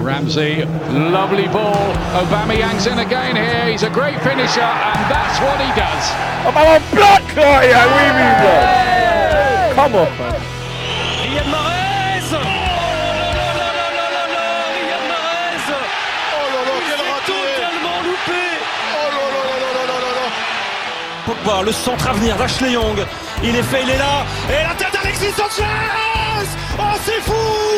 Ramsey, lovely ball. Aubameyang's in again here. He's a great finisher, and that's what he does. Oh, ballon bloc oh, yeah, oui, oui, Come on, man. Oh Oh Oh Pogba, le centre à venir d'Ashley Young. Il est fait, il est là. Et la tête d'Alexis Sanchez Oh, C'est fou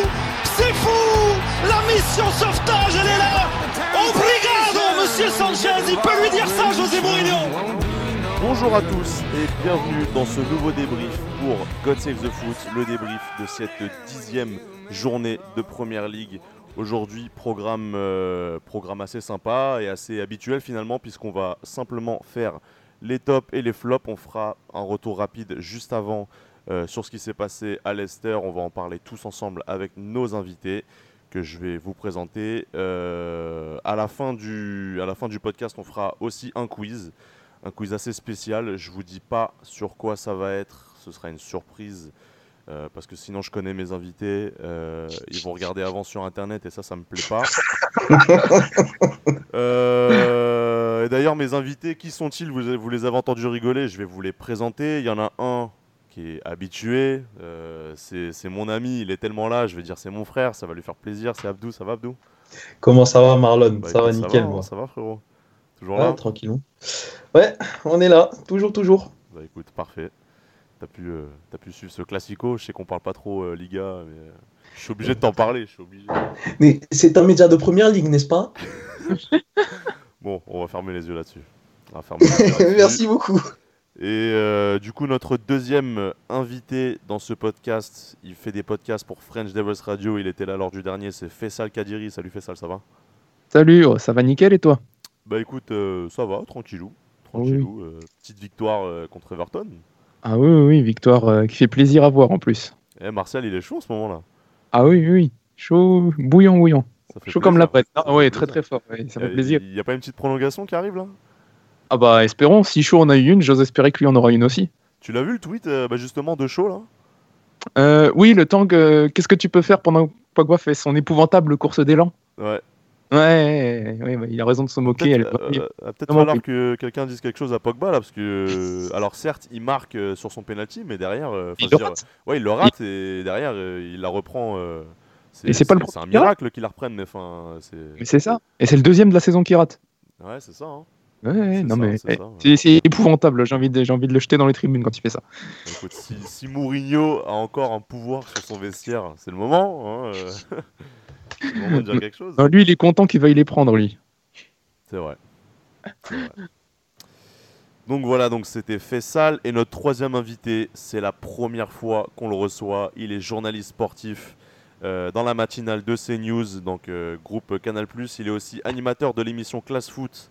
La mission sauvetage, elle est là Obrigado, monsieur Sanchez Il peut lui dire ça, José Mourinho Bonjour à tous et bienvenue dans ce nouveau débrief pour God Save the Foot, le débrief de cette dixième journée de Première Ligue. Aujourd'hui, programme, euh, assez sympa et assez habituel finalement puisqu'on va simplement faire les tops et les flops. On fera un retour rapide juste avant euh, sur ce qui s'est passé à Leicester. On va en parler tous ensemble avec nos invités que je vais vous présenter. Euh, à, la fin du, à la fin du podcast, on fera aussi un quiz un quiz assez spécial. Je vous dis pas sur quoi ça va être. Ce sera une surprise. euh, parce que sinon je connais mes invités, euh, ils vont regarder avant sur internet et ça, ça me plaît pas. Euh, et d'ailleurs, mes invités, qui sont-ils? Vous, vous les avez entendus rigoler, je vais vous les présenter. Il y en a un qui est habitué, euh, c'est mon ami, il est tellement là, je vais dire c'est mon frère, ça va lui faire plaisir. C'est Abdou, ça va Abdou? Comment ça va, Marlon? Bah, Ça va nickel, hein, moi. Ça va frérot Toujours Ouais, là? tranquillement. Ouais, on est là, toujours, toujours. Bah écoute, parfait. T'as pu, euh, t'as pu suivre ce classico. Je sais qu'on parle pas trop euh, Liga, mais euh, je suis obligé de t'en parler. Je suis obligé. Mais c'est un média de première ligue, n'est-ce pas? Bon, on va fermer les yeux là-dessus. On va fermer les yeux là-dessus. Merci beaucoup. Et euh, du coup, notre deuxième invité dans ce podcast, il fait des podcasts pour French Devils Radio. Il était là lors du dernier. C'est Faisal Kadiri. Salut Faisal, ça va? Salut, oh, ça va nickel et toi? Bah écoute, euh, ça va, tranquillou. Tranquillou. euh, petite victoire euh, contre Everton. Ah oui, oui, oui, victoire qui fait plaisir à voir en plus. Eh, Martial, il est chaud en ce moment-là. Ah oui, oui, oui, chaud, bouillant, bouillant. Chaud comme la prête. Ah oui, très très fort, ouais, ça fait plaisir. Il n'y a pas une petite prolongation qui arrive là? Ah bah espérons, si chaud on a eu une, j'ose espérer que lui en aura une aussi. Tu l'as vu le tweet euh, bah, justement de Shaw là? Euh, oui, le temps que... Qu'est-ce que tu peux faire pendant que Pogba fait son épouvantable course d'élan? Ouais. Ouais, ouais, ouais, il a raison de se moquer. elle- Peut-être euh, va peut-être Vraiment falloir que quelqu'un dise quelque chose à Pogba là parce que euh, alors certes il marque euh, sur son penalty mais derrière euh, Il le dire, rate. ouais il le rate et derrière euh, il la reprend euh, Et c'est pas le c'est un miracle qu'il la reprenne mais enfin c'est Mais c'est ça. Et c'est le deuxième de la saison qui rate. ouais c'est ça hein. Ouais, non ça, mais c'est eh, ouais. épouvantable. J'ai envie, de, j'ai envie de le jeter dans les tribunes quand il fait ça. Écoute, si, si Mourinho a encore un pouvoir sur son vestiaire c'est le moment hein, euh, le moment de dire quelque chose Non, lui, il est content qu'il veuille les prendre, lui. C'est vrai. Donc voilà, donc c'était Fessal. Et notre troisième invité, c'est la première fois qu'on le reçoit. Il est journaliste sportif euh, dans la matinale de CNews, donc euh, groupe Canal+. Il est aussi animateur de l'émission Class Foot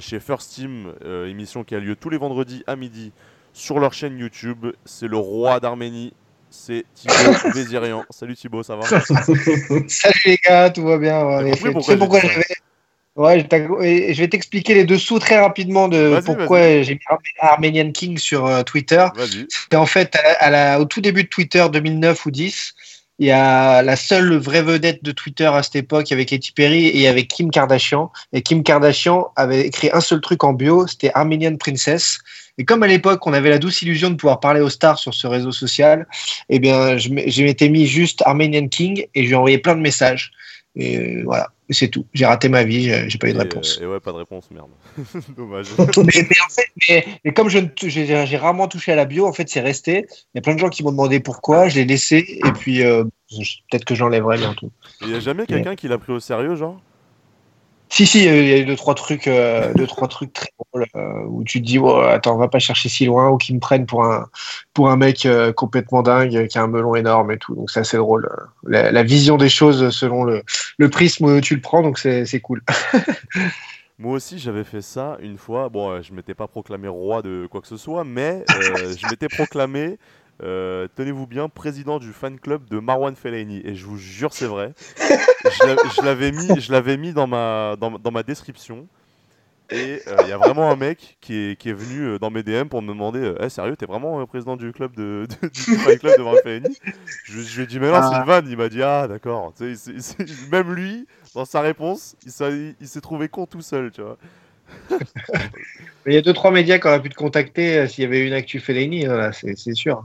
chez First Team, euh, émission qui a lieu tous les vendredis à midi sur leur chaîne YouTube. C'est le roi d'Arménie, c'est Thibaut Vézirian. Salut Thibaut, ça va Salut les gars, tout va bien. ouais. Tu pourquoi sais pourquoi je vais... Ouais, je t'ag- et je vais t'expliquer les dessous très rapidement de pourquoi j'ai mis Ar- Armenian King sur euh, Twitter. Vas-y. Et en fait, à la- à la- au tout début de Twitter, 2009 ou 10, il y a la seule vraie vedette de Twitter à cette époque avec Katy Perry et avec Kim Kardashian. Et Kim Kardashian avait écrit un seul truc en bio, c'était Armenian Princess. Et comme à l'époque, on avait la douce illusion de pouvoir parler aux stars sur ce réseau social, eh bien, je m'étais mis juste Armenian King et je lui ai envoyé plein de messages. Et euh, voilà, c'est tout. J'ai raté ma vie, j'ai pas eu de réponse. et ouais, pas de réponse, merde. Dommage. mais, mais en fait, mais, mais comme j'ai rarement touché à la bio, en fait, c'est resté. Il y a plein de gens qui m'ont demandé pourquoi, je l'ai laissé, et puis euh, peut-être que j'enlèverai bientôt. Il n'y a jamais quelqu'un qui l'a pris au sérieux, genre? Si, si, il y a eu deux, trois trucs, euh, trois trucs très drôles euh, où tu te dis, oh, attends, on va pas chercher si loin, ou qui me prennent pour un, pour un mec euh, complètement dingue, qui a un melon énorme et tout. Donc, c'est assez drôle. La, vision des choses selon le, prisme où tu le prends, donc c'est cool. Moi aussi, j'avais fait ça une fois. Bon, je m'étais pas proclamé roi de quoi que ce soit, mais je m'étais proclamé, euh, tenez-vous bien, président du fan club de Marwan Fellaini. Et je vous jure, c'est vrai. Je l'a- je l'avais mis, je l'avais mis dans ma, dans, dans ma description. Et euh, il y a vraiment un mec qui est, qui est venu euh, dans mes DM pour me demander euh, Sérieux, t'es vraiment président du club de, de- du Fight Club de Valpelli je, je lui ai dit Mais non, c'est Ah. une vanne. Il m'a dit Ah, d'accord. Tu sais, il s'est- il s'est- même lui, dans sa réponse, il s'est trouvé con tout seul, tu vois. Il y a deux trois médias qui auraient pu te contacter euh, s'il y avait une actu Fellaini, voilà, c'est sûr.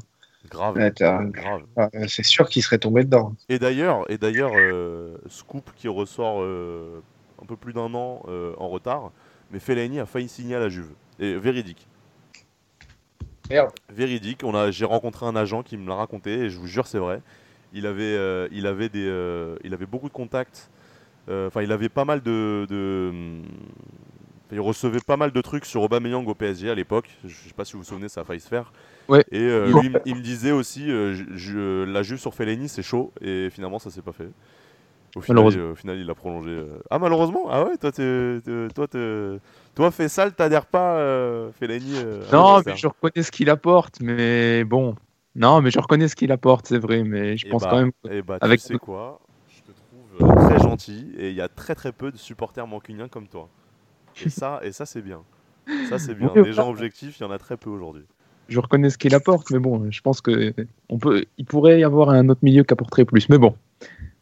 Grave. Ouais, t'as- grave. euh, c'est sûr qu'il serait tombé dedans. Et d'ailleurs, et d'ailleurs, euh, scoop qui ressort euh, un peu plus d'un an euh, en retard, mais Fellaini a failli signer à la Juve. Et véridique. Merde. Véridique. On a, j'ai rencontré un agent qui me l'a raconté et je vous jure c'est vrai. Il avait, euh, il avait des, euh, il avait beaucoup de contacts. Euh, Enfin, il avait pas mal de, de- il recevait pas mal de trucs sur Aubameyang au PSG à l'époque. Je sais pas si vous vous souvenez, ça a failli se faire. Ouais. Et euh, lui, il me- disait aussi, euh, je- je- la Juve sur Fellaini, c'est chaud. Et finalement, ça s'est pas fait. Au final, Malheureusement. il, au final, il a prolongé. euh. Ah, malheureusement? Ah ouais, toi, t'es- t'es- toi, t'es- toi t'adhères pas, euh, Fellaini euh, à Non, Manchester. mais je reconnais ce qu'il apporte, mais bon. Non, mais je reconnais ce qu'il apporte, c'est vrai, mais je Eh pense bah, quand même. eh bah, avec- tu sais quoi? Je te trouve euh, très gentil et il y a très très peu de supporters mancuniens comme toi. Et ça, et ça c'est bien. Ça c'est bien. Oui, Des gens objectifs, il y en a très peu aujourd'hui. Je reconnais ce qu'il apporte, mais bon, je pense que on peut, il pourrait y avoir un autre milieu qui apporterait plus. Mais bon,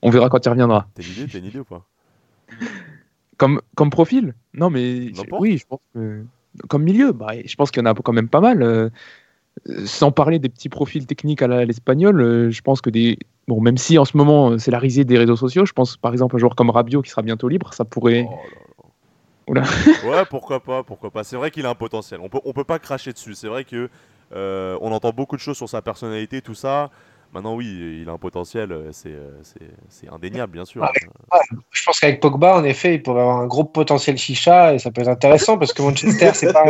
on verra quand il reviendra. T'as une idée T'as une idée ou pas? Comme, comme profil? Non, mais oui, je pense que comme milieu, bah, je pense qu'il y en a quand même pas mal. euh, sans parler des petits profils techniques à l'espagnol, euh, je pense que des bon, même si en ce moment euh, c'est la risée des réseaux sociaux, je pense par exemple un joueur comme Rabiot qui sera bientôt libre, ça pourrait. Oh là là. Ouais, pourquoi pas, pourquoi pas. C'est vrai qu'il a un potentiel. On peut, on peut pas cracher dessus. C'est vrai que euh, on entend beaucoup de choses sur sa personnalité, tout ça. Maintenant, oui, il a un potentiel. euh, C'est, euh, c'est, indéniable, bien sûr. Je pense qu'avec Pogba, en effet, il pourrait avoir un gros potentiel chicha et ça peut être intéressant parce que Manchester, c'est pas,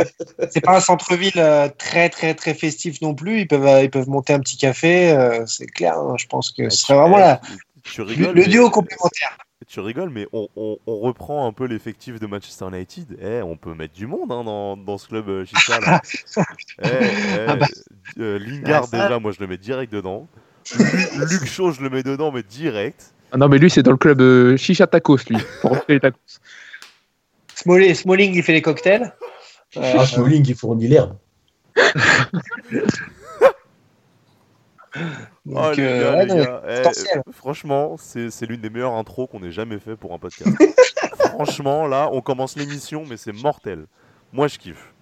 pas un centre-ville très, très, très festif non plus. Ils peuvent, ils peuvent monter un petit café, c'est clair. hein. Je pense que ce serait vraiment Eh, tu le, rigoles, le mais- duo complémentaire. Tu rigoles, mais on, on- on reprend un peu l'effectif de Manchester United. Eh, on peut mettre du monde hein, dans, dans ce club euh, chicha, là. Eh, eh, Ah bah. euh, Lingard, Ah, ça. déjà, moi je le mets direct dedans. Lu- Luc Shaw, je le mets dedans, mais direct. Ah non, mais lui c'est dans le club euh, Chicha Tacos, lui, pour les tacos. Smalling, Smalling, il fait les cocktails. Euh, Ah, Smalling, il fournit l'herbe. Oh, donc, les euh, ouais, non, eh, franchement, c'est l'une des meilleures intros qu'on ait jamais fait pour un podcast. franchement, là, on commence l'émission, mais c'est mortel. Moi, je kiffe.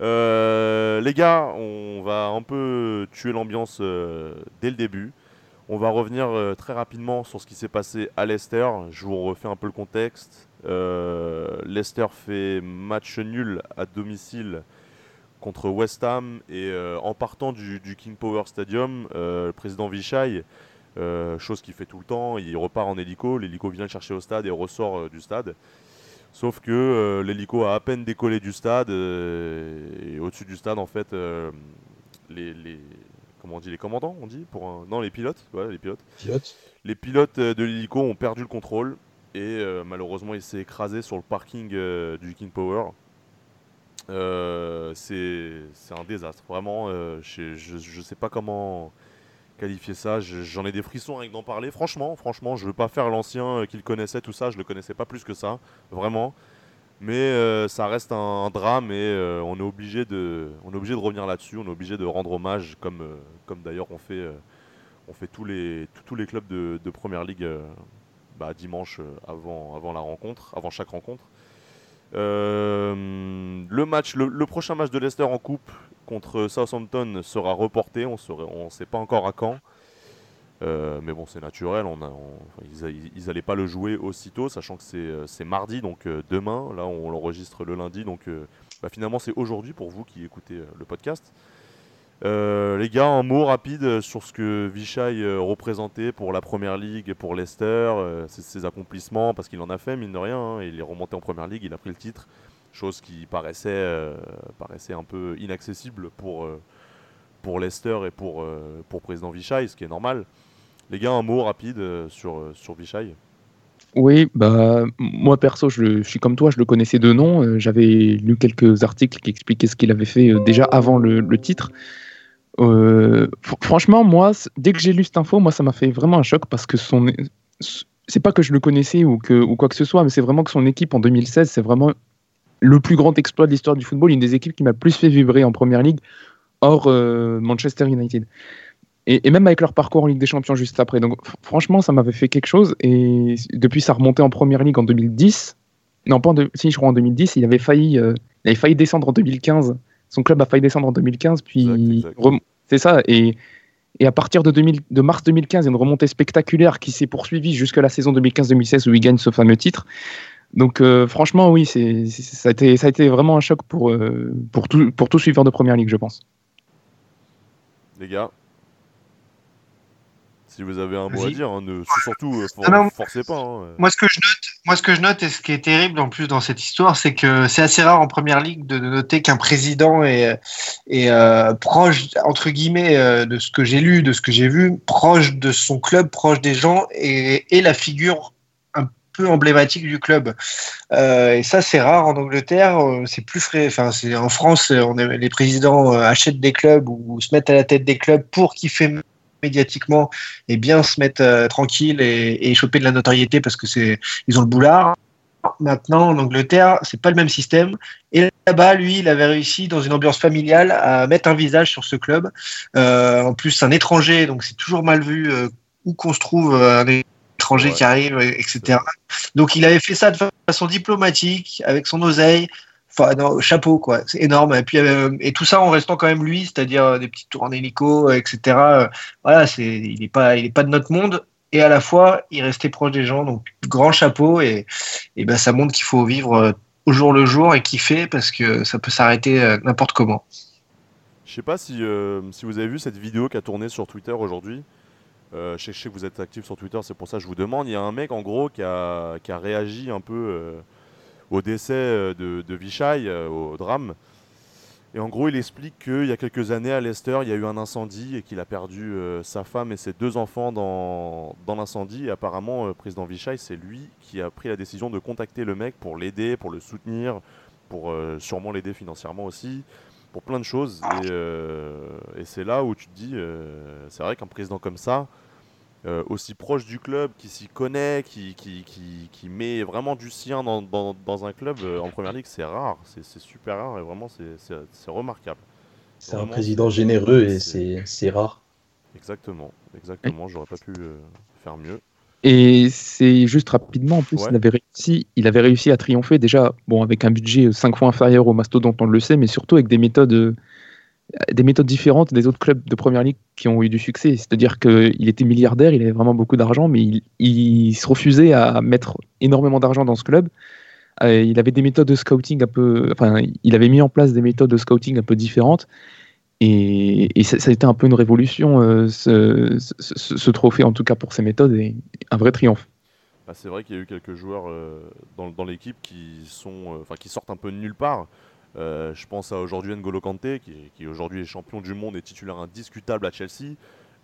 Euh, les gars, on va un peu tuer l'ambiance euh, dès le début. On va revenir très rapidement sur ce qui s'est passé à Leicester. Je vous refais un peu le contexte. Leicester fait match nul à domicile contre West Ham et euh, en partant du, du King Power Stadium, euh, le président Vichai, euh, chose qu'il fait tout le temps, il repart en hélico, l'hélico vient le chercher au stade et ressort du stade. Sauf que l'hélico a à peine décollé du stade et au-dessus du stade en fait les, les- comment on dit les commandants on dit pour un, non les pilotes voilà les pilotes Pilote. les pilotes de l'hélico ont perdu le contrôle et malheureusement il s'est écrasé sur le parking du King Power. Euh, c'est un désastre, vraiment. euh, je, je sais pas comment qualifier ça. je- J'en ai des frissons avec d'en parler. Franchement, franchement, je veux pas faire l'ancien euh, qui le connaissait, tout ça. Je le connaissais pas plus que ça, vraiment. Mais ça reste un, drame et on est obligé de, on est obligé de revenir là-dessus. On est obligé de rendre hommage, comme, d'ailleurs on fait, on fait tous les, tous- les clubs de, de première ligue bah, dimanche avant, avant la rencontre, avant chaque rencontre. Euh, le match, le, prochain match de Leicester en coupe contre Southampton sera reporté. On ne sait pas encore à quand. Euh, mais bon, c'est naturel. Ils, a- ils allaient pas le jouer aussitôt, sachant que c'est, euh, mardi, donc demain. Là, on l'enregistre le lundi, donc bah, finalement, c'est aujourd'hui pour vous qui écoutez le podcast. Euh, les gars, un mot rapide sur ce que Vichai euh, représentait pour la première ligue, pour Leicester, euh, ses, accomplissements, parce qu'il en a fait, mine de rien. hein, il est remonté en première ligue, il a pris le titre, chose qui paraissait, paraissait un peu inaccessible pour, pour Leicester et pour, pour président Vichai, ce qui est normal. Les gars, un mot rapide sur, sur. Oui, bah moi perso, je, suis comme toi, je le connaissais de nom. J'avais lu quelques articles qui expliquaient ce qu'il avait fait déjà avant le titre. Euh, fr- franchement, moi, dès que j'ai lu cette info, moi, ça m'a fait vraiment un choc parce que son, c'est pas que je le connaissais ou que ou quoi que ce soit, mais c'est vraiment que son équipe en 2016, c'est vraiment le plus grand exploit de l'histoire du football, une des équipes qui m'a plus fait vibrer en première ligue, hors euh, Manchester United. Et, et, même avec leur parcours en Ligue des Champions juste après. Donc franchement, ça m'avait fait quelque chose. Et depuis sa remontée en première ligue en 2010, non pas en de, si je crois en 2010, il avait failli, euh, il avait failli descendre en 2015. Son club a failli descendre en 2015, puis c'est ça. Et, et à partir de, 2000, de mars 2015, il y a une remontée spectaculaire qui s'est poursuivie jusqu'à la saison 2015-2016 où il gagne ce fameux titre. Donc euh, franchement, oui, c'est, ça, a été, ça a été vraiment un choc pour, euh, pour, tout, pour tout suiveur de Première Ligue, je pense. Les gars, si vous avez un mot à dire, hein, ne, surtout, euh, for, non, non, forcez pas. Hein. Moi, ce que je note, moi, ce que je note, et ce qui est terrible en plus dans cette histoire, c'est que c'est assez rare en première ligue de noter qu'un président est, est euh, proche, entre guillemets, euh, de ce que j'ai lu, de ce que j'ai vu, proche de son club, proche des gens, et, et la figure un peu emblématique du club. Euh, et ça, c'est rare en Angleterre. C'est plus frais. Enfin, c'est en France, on est, les présidents achètent des clubs ou se mettent à la tête des clubs pour kiffer médiatiquement et bien se mettre euh, tranquille et, et, choper de la notoriété parce que c'est ils ont le boulard. Maintenant, en Angleterre, c'est pas le même système. Et là-bas, lui, il avait réussi dans une ambiance familiale à mettre un visage sur ce club. Euh, en plus, un étranger, donc c'est toujours mal vu euh, où qu'on se trouve un étranger ouais. qui arrive, etc. Donc, il avait fait ça de façon diplomatique, avec son oseille, Enfin, chapeau, quoi. C'est énorme. Et puis, euh, et tout ça en restant quand même lui, c'est-à-dire euh, des petits tours en hélico, etc. Euh, voilà, c'est, il n'est pas, il est pas de notre monde. Et à la fois, il restait proche des gens. Donc, grand chapeau. Et, et ben, ça montre qu'il faut vivre au jour le jour et kiffer parce que ça peut s'arrêter n'importe comment. Je sais pas si, si vous avez vu cette vidéo qui a tourné sur Twitter aujourd'hui. Euh, je, sais, que vous êtes actif sur Twitter, c'est pour ça que je vous demande. Il y a un mec en gros qui a, qui a réagi un peu au décès euh, de, de Vichy, euh, au drame. Et en gros, il explique qu'il y a quelques années à Leicester, il y a eu un incendie et qu'il a perdu euh, sa femme et ses deux enfants dans, dans l'incendie. Et apparemment, euh, président Vichy, c'est lui qui a pris la décision de contacter le mec pour l'aider, pour le soutenir, pour sûrement l'aider financièrement aussi, pour plein de choses. Et, et c'est là où tu te dis, c'est vrai qu'un président comme ça, euh, aussi proche du club, qui s'y connaît, qui, qui, qui, qui, met vraiment du sien dans, dans, dans un club euh, en première ligue, c'est rare, c'est super rare et vraiment c'est remarquable. C'est un président généreux et c'est rare. Exactement, exactement, j'aurais pas pu euh, faire mieux. Et c'est juste rapidement, en plus, ouais. il, avait réussi, il avait réussi à triompher déjà, bon, avec un budget 5 fois inférieur au Mastodonte, on le sait, mais surtout avec des méthodes des méthodes différentes des autres clubs de première ligue qui ont eu du succès. C'est-à-dire qu'il était milliardaire, il avait vraiment beaucoup d'argent, mais il, se refusait à mettre énormément d'argent dans ce club. Euh, il avait des méthodes de scouting un peu. Enfin, il avait mis en place des méthodes de scouting un peu différentes. Et, et ça, a été un peu une révolution, euh, ce, trophée, en tout cas pour ses méthodes, et un vrai triomphe. Bah, c'est vrai qu'il y a eu quelques joueurs euh, dans, dans l'équipe qui, sont, qui sortent un peu de nulle part. Euh, je pense à aujourd'hui N'Golo Kanté, qui, qui aujourd'hui est champion du monde et titulaire indiscutable à Chelsea.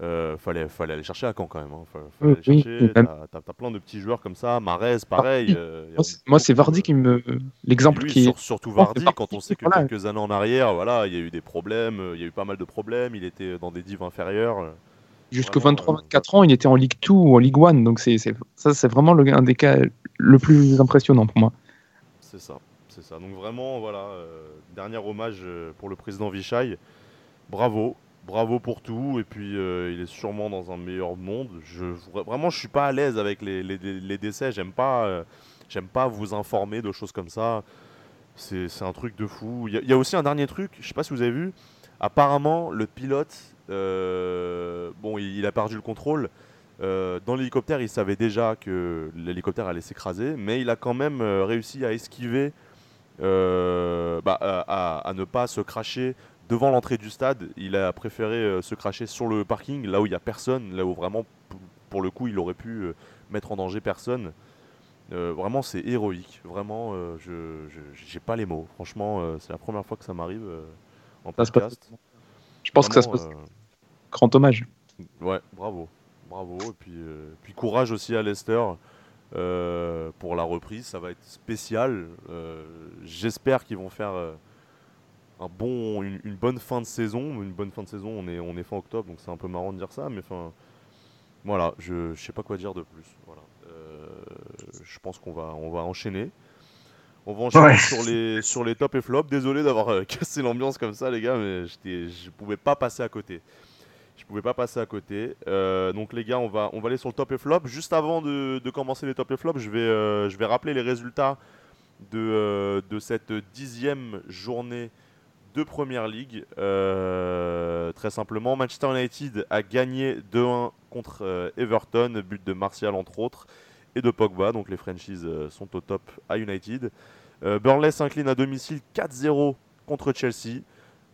Euh, fallait, fallait aller chercher à Caen quand même. Hein. Fallait, fallait oui, aller chercher. T'as as, as plein de petits joueurs comme ça. Marez, pareil. Euh, moi, c'est Vardy qui me. L'exemple qui sur, Surtout Vardy, quand on sait que voilà. quelques années en arrière, voilà, il y a eu des problèmes, il y a eu pas mal de problèmes. Il était dans des divs inférieurs. Jusque 23-24 ans, il était en Ligue 2 ou en Ligue 1. Donc, c'est ça, c'est vraiment le, un des cas le plus impressionnant pour moi. C'est ça Donc vraiment, voilà, euh, dernier hommage pour le président Vichy. Bravo, bravo pour tout. Et puis, euh, il est sûrement dans un meilleur monde. Je, vraiment, je suis pas à l'aise avec les, décès. J'aime pas, euh, pas vous informer de choses comme ça. C'est un truc de fou. Il y, a aussi un dernier truc, je sais pas si vous avez vu. Apparemment, le pilote, bon, il, a perdu le contrôle. dans l'hélicoptère, il savait déjà que l'hélicoptère allait s'écraser, mais il a quand même réussi à esquiver euh, bah, à, à, ne pas se cracher devant l'entrée du stade. Il a préféré euh, se cracher sur le parking, là où il n'y a personne, là où vraiment, pour le coup, il aurait pu euh, mettre en danger personne. Euh, vraiment, c'est héroïque. Vraiment, euh, je j'ai pas les mots. Franchement, euh, c'est la première fois que ça m'arrive en podcast. Je pense vraiment, que ça se passe. Grand hommage. Ouais, bravo. Bravo. Et puis, puis courage aussi à Leicester. Euh, pour la reprise. Ça va être spécial. Euh, J'espère qu'ils vont faire euh, un bon, une, une, bonne fin de saison. Une bonne fin de saison, on est, on est fin octobre, donc c'est un peu marrant de dire ça, mais enfin, voilà, je, je sais pas quoi dire de plus. Voilà. je pense qu'on va, on va enchaîner. On va enchaîner Ouais. sur les sur les top et flop. Désolé d'avoir cassé l'ambiance comme ça, les gars, mais je pouvais pas passer à côté. Je pouvais pas passer à côté. Euh, donc les gars, on va on va aller sur le top et flop. Juste avant de, commencer les top et flop, je vais euh, je vais rappeler les résultats de euh, de cette dixième journée de Première. Euh, très simplement, Manchester United a gagné 2-1 contre Everton, but de Martial entre autres et de Pogba. Donc les franchises sont au top à United. Burnley s'incline à domicile 4-0 contre Chelsea.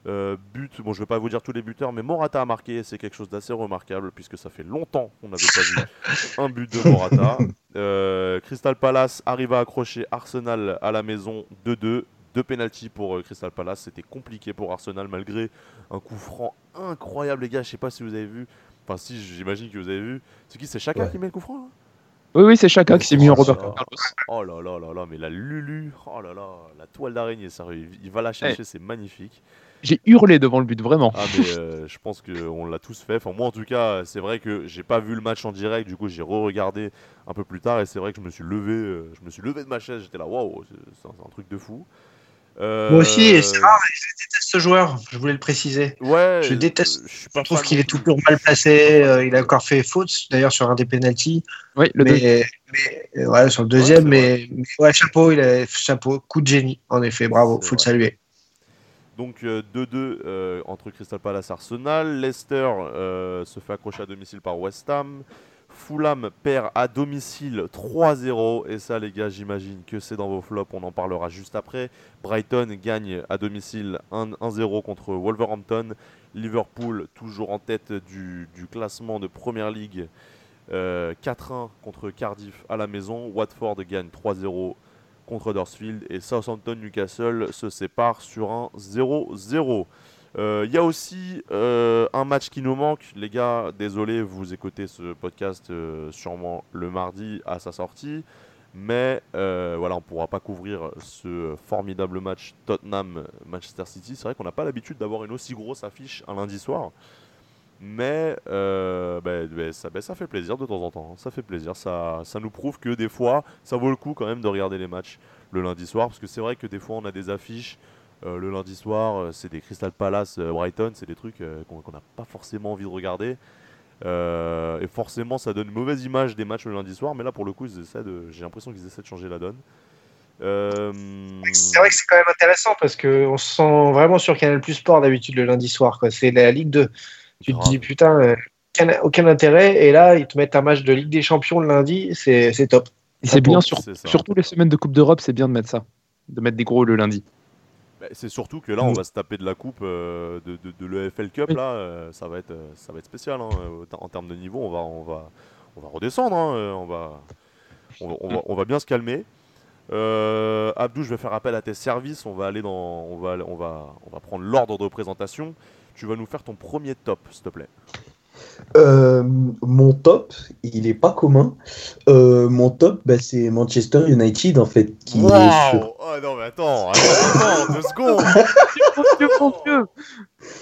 Euh, but, bon je vais pas vous dire tous les buteurs, mais Morata a marqué, c'est quelque chose d'assez remarquable puisque ça fait longtemps qu'on n'avait pas vu un but de Morata. Euh, Crystal Palace arrive à accrocher Arsenal à la maison 2-2. Deux pénalties pour euh, Crystal Palace, c'était compliqué pour Arsenal malgré un coup franc incroyable les gars, je sais pas si vous avez vu. Enfin si, j'imagine que vous avez vu. C'est qui C'est Chaka Ouais. qui met le coup franc là? Oui, oui, c'est Chaka qui s'est mis en Oh. Carlos. Oh là là là là, mais la Lulu, oh là là, la toile d'araignée, sérieux, il- il va la chercher, c'est magnifique. J'ai hurlé devant le but, vraiment. Ah mais euh, je pense qu'on l'a tous fait. Enfin moi en tout cas, c'est vrai que j'ai pas vu le match en direct, du coup j'ai re-regardé un peu plus tard et c'est vrai que je me suis levé, euh, je me suis levé de ma chaise, j'étais là, waouh, c'est un, truc de fou. Euh, Moi aussi, et c'est rare, je déteste ce joueur, je voulais le préciser. Ouais, Je déteste. Je, trouve qu'il est tout toujours mal placé, euh, il a encore fait faute, d'ailleurs sur un des penalties. Oui, le. Mais, mais ouais, sur le deuxième, mais, mais ouais, chapeau, il a chapeau, coup de génie, en effet, bravo, faut le vrai. saluer. Donc euh, 2-2 euh, entre Crystal Palace et Arsenal. Leicester euh, se fait accrocher à domicile par West Ham. Fulham perd à domicile 3-0. Et ça, les gars, j'imagine que c'est dans vos flops. On en parlera juste après. Brighton gagne à domicile 1 1-0 contre Wolverhampton. Liverpool, toujours en tête du, classement de Première League. euh, 4-1 contre Cardiff à la maison. Watford gagne 3-0 contre Huddersfield et Southampton Newcastle se séparent sur un 0-0. Euh, Il y a aussi euh, un match qui nous manque, les gars. Désolé, vous écoutez ce podcast euh, sûrement le mardi à sa sortie, mais euh, voilà, on ne pourra pas couvrir ce formidable match Tottenham-Manchester City. C'est vrai qu'on n'a pas l'habitude d'avoir une aussi grosse affiche un lundi soir. Mais euh, bah, ça, bah, ça fait plaisir de temps en temps. hein. Ça fait plaisir. Ça, ça nous prouve que des fois, ça vaut le coup quand même de regarder les matchs le lundi soir. Parce que c'est vrai que des fois, on a des affiches euh, le lundi soir. euh, c'est des Crystal Palace, Brighton. C'est des trucs qu'on qu'on n'a pas forcément envie de regarder. Et forcément, ça donne une mauvaise image des matchs le lundi soir. Mais là, pour le coup, j'ai l'impression qu'ils essaient de changer la donne. C'est vrai que c'est quand même intéressant parce qu'on se sent vraiment sur Canal Plus Sport d'habitude le lundi soir. C'est la Ligue 2. Tu te dis putain, euh, aucun, aucun intérêt. Et là, ils te mettent un match de Ligue des Champions le lundi, c'est c'est top. C'est bien, sur, surtout les semaines de Coupe d'Europe, c'est bien de mettre ça. De mettre des gros le lundi. Bah, c'est surtout que là, on va se taper de la coupe euh, de, de, de l'EFL Cup. Oui. Là, euh, ça va être, ça va être spécial hein, en termes de niveau. On va, on va, on va redescendre. hein, on va, on, va, on va, on va bien se calmer. Euh, Abdou, je vais faire appel à tes services. On va aller dans, on va, on va, on va prendre l'ordre de présentation. Tu vas nous faire ton premier top, s'il te plaît. Euh, mon top, il est pas commun. Euh, mon top, bah, c'est Manchester United en fait, qui est sur. Oh non mais attends, attends, attends, deux secondes. Mon Dieu, mon Dieu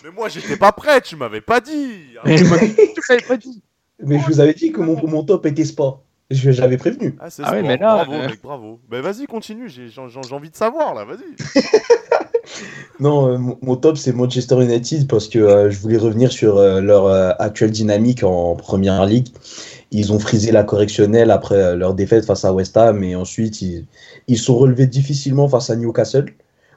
Mais moi, j'étais pas prêt. Tu m'avais pas dit. Tu l'avais pas dit. Mais je vous avais dit que mon, mon top était sport. Je- J'avais prévenu. Ah, c'est Ah sport. mais là, bravo, euh, mec, bravo. Mais vas-y, continue. J'ai j'ai- j'ai envie de savoir là. Vas-y. Non, euh, mon, mon top, c'est Manchester United parce que euh, je voulais revenir sur euh, leur euh, actuelle dynamique en première ligue. Ils ont frisé la correctionnelle après euh, leur défaite face à West Ham et ensuite ils, ils sont relevés difficilement face à Newcastle.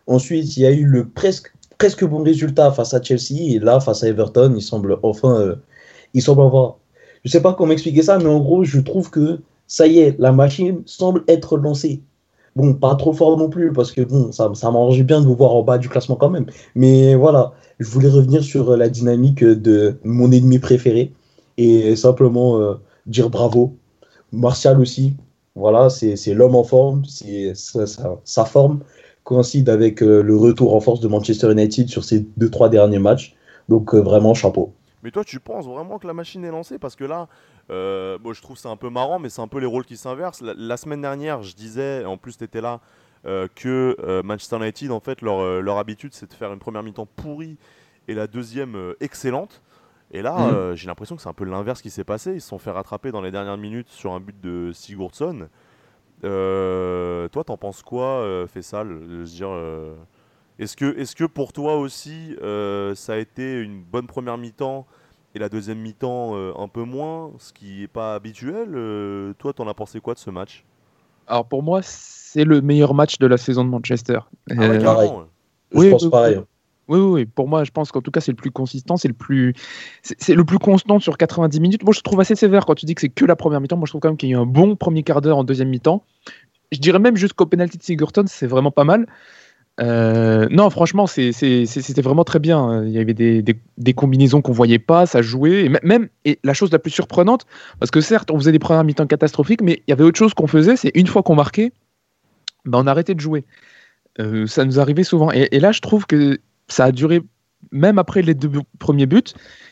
Ensuite, il y a eu le presque, presque bon résultat face à Chelsea et là, face à Everton, ils semblent enfin euh, ils semblent avoir. Je sais pas comment expliquer ça, mais en gros, je trouve que ça y est, la machine semble être lancée. Bon, pas trop fort non plus, parce que bon, ça, ça m'arrangeait bien de vous voir en bas du classement quand même. Mais voilà, je voulais revenir sur euh, la dynamique de mon ennemi préféré et simplement euh, dire bravo. Martial aussi, voilà, c'est l'homme en forme, sa, forme coïncide avec euh, le retour en force de Manchester United sur ces deux, trois derniers matchs. Donc vraiment, chapeau. Mais toi, tu penses vraiment que la machine est lancée? Parce que là, euh, bon, je trouve c'est un peu marrant, mais c'est un peu les rôles qui s'inversent. La, la semaine dernière, je disais, en plus tu étais là, euh, que euh, Manchester United, en fait, leur, leur habitude, c'est de faire une première mi-temps pourrie et la deuxième excellente. Et là, euh, j'ai l'impression que c'est un peu l'inverse qui s'est passé. Ils se sont fait rattraper dans les dernières minutes sur un but de Sigurdsson. Toi, t'en penses quoi, Fessal de se dire, Est-ce que, est que pour toi aussi, euh, ça a été une bonne première mi-temps et la deuxième mi-temps euh, un peu moins, ce qui n'est pas habituel euh, Toi, t'en as pensé quoi de ce match? Alors pour moi, c'est le meilleur match de la saison de Manchester. Ah ouais, Euh. Je Oui, pense oui, pareil. Oui, oui, oui. Pour moi, je pense qu'en tout cas, c'est le plus consistant, c'est le plus, c'est c'est le plus constant sur 90 minutes. Moi, je trouve assez sévère quand tu dis que c'est que la première mi-temps. Moi, je trouve quand même qu'il y a eu un bon premier quart d'heure en deuxième mi-temps. Je dirais même jusqu'au penalty de Sigurdsson, c'est vraiment pas mal. Euh, non, franchement, c'était vraiment très bien. Il y avait des, combinaisons qu'on voyait pas, ça jouait. Et mê- même, et la chose la plus surprenante, parce que certes, on faisait des premières mi-temps catastrophiques, mais il y avait autre chose qu'on faisait, c'est une fois qu'on marquait, ben, on arrêtait de jouer. Euh, ça nous arrivait souvent. Et, là, je trouve que ça a duré, même après les deux premiers buts,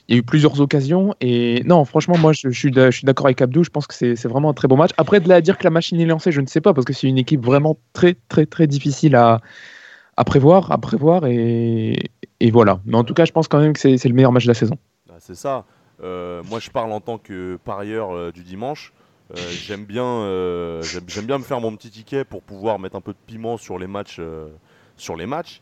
il y a eu plusieurs occasions. Et non, franchement, moi, je, suis d'accord avec Abdou. Je pense que c'est c'est vraiment un très bon match. Après, de là à dire que la machine est lancée, je ne sais pas, parce que c'est une équipe vraiment très, très, très difficile à, à prévoir, à prévoir. Et, et voilà. Mais en tout cas, je pense quand même que c'est le meilleur match de la saison. Ah, c'est ça. Euh, moi, je parle en tant que parieur euh, du dimanche. Euh, j'aime bien, j'aime, bien me faire mon petit ticket pour pouvoir mettre un peu de piment sur les matchs. sur les matchs.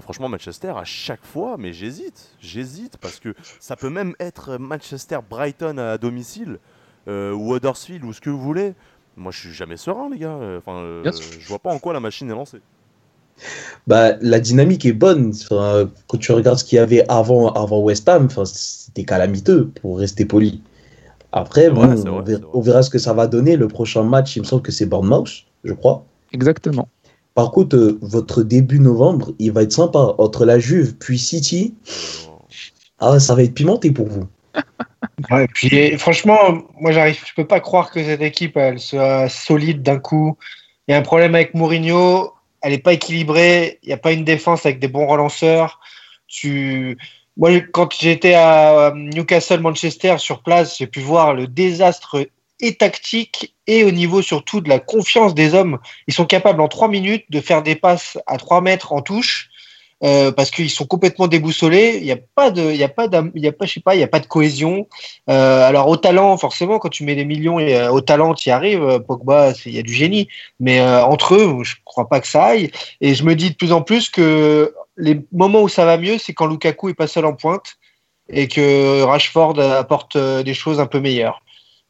Franchement, Manchester, à chaque fois, mais j'hésite. J'hésite parce que ça peut même être Manchester-Brighton à domicile ou Huddersfield ou ce que vous voulez. Moi, je suis jamais serein, les gars. Enfin, je vois pas en quoi la machine est lancée. Bah, la dynamique est bonne. Enfin, quand tu regardes ce qu'il y avait avant, avant West Ham, enfin, c'était calamiteux, pour rester poli. Après, bon, vrai, on, verra, c'est vrai. on verra ce que ça va donner. Le prochain match, il me semble que c'est Bournemouth, je crois. Exactement. Par contre, euh, votre début novembre, il va être sympa. Entre la Juve puis City, ah, ça va être pimenté pour vous. Ouais, et puis et franchement, moi j'arrive, je peux pas croire que cette équipe elle soit solide d'un coup. Il y a un problème avec Mourinho, elle est pas équilibrée, il n'y a pas une défense avec des bons relanceurs. Tu moi quand j'étais à Newcastle Manchester sur place, j'ai pu voir le désastre et tactique et au niveau surtout de la confiance des hommes. Ils sont capables en trois minutes de faire des passes à 3 mètres en touche. Euh, parce qu'ils sont complètement déboussolés. Il n'y a pas de, il y a pas, il y a pas, je sais pas, il y a pas de cohésion. Euh, alors au talent, forcément, quand tu mets des millions et euh, au talent, tu y arrives. Pogba, il y a du génie, mais entre eux, je crois pas que ça aille. Et je me dis de plus en plus que les moments où ça va mieux, c'est quand Lukaku est pas seul en pointe et que Rashford apporte des choses un peu meilleures.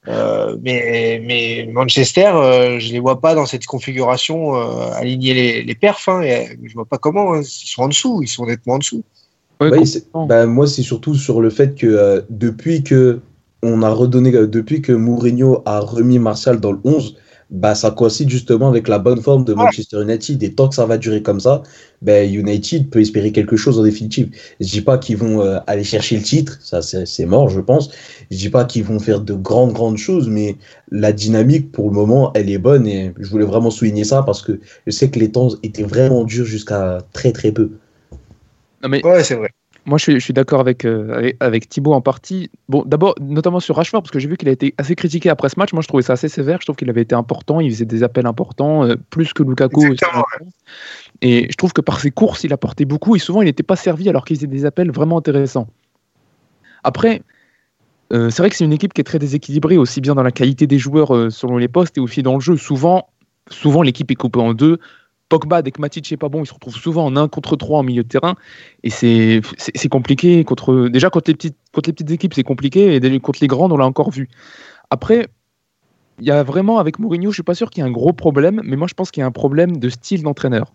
Euh, mais, mais Manchester, euh, je les vois pas dans cette configuration euh, aligner les, les perfs. Hein, et, euh, je vois pas comment. hein. ils sont en dessous, ils sont nettement en dessous. Ouais, complètement. bah, moi, c'est surtout sur le fait que euh, depuis que on a redonné, depuis que Mourinho a remis Martial dans le 11, bah, ça coïncide justement avec la bonne forme de Manchester United. Et tant que ça va durer comme ça, bah, United peut espérer quelque chose en définitive. Je dis pas qu'ils vont euh, aller chercher le titre, ça c'est c'est mort, je pense. Je dis pas qu'ils vont faire de grandes, grandes choses, mais la dynamique pour le moment, elle est bonne. Et je voulais vraiment souligner ça parce que je sais que les temps étaient vraiment durs jusqu'à très, très peu. Non, mais Ouais, c'est vrai. Moi, je suis, d'accord avec, euh, avec, avec Thibaut en partie. Bon, d'abord, notamment sur Rashford, parce que j'ai vu qu'il a été assez critiqué après ce match. Moi, je trouvais ça assez sévère. Je trouve qu'il avait été important. Il faisait des appels importants, euh, plus que Lukaku. Et je trouve que par ses courses, il apportait beaucoup. Et souvent, il n'était pas servi alors qu'il faisait des appels vraiment intéressants. Après, euh, c'est vrai que c'est une équipe qui est très déséquilibrée, aussi bien dans la qualité des joueurs selon les postes et aussi dans le jeu. Souvent, souvent l'équipe est coupée en deux. Pogba, dès que Matic n'est pas bon, il se retrouve souvent en 1 contre 3 en milieu de terrain. Et c'est compliqué. Contre, déjà, contre les, petites, contre les petites équipes, c'est compliqué. Et contre les grandes, on l'a encore vu. Après, il y a vraiment, avec Mourinho, je ne suis pas sûr qu'il y ait un gros problème. Mais moi, je pense qu'il y a un problème de style d'entraîneur.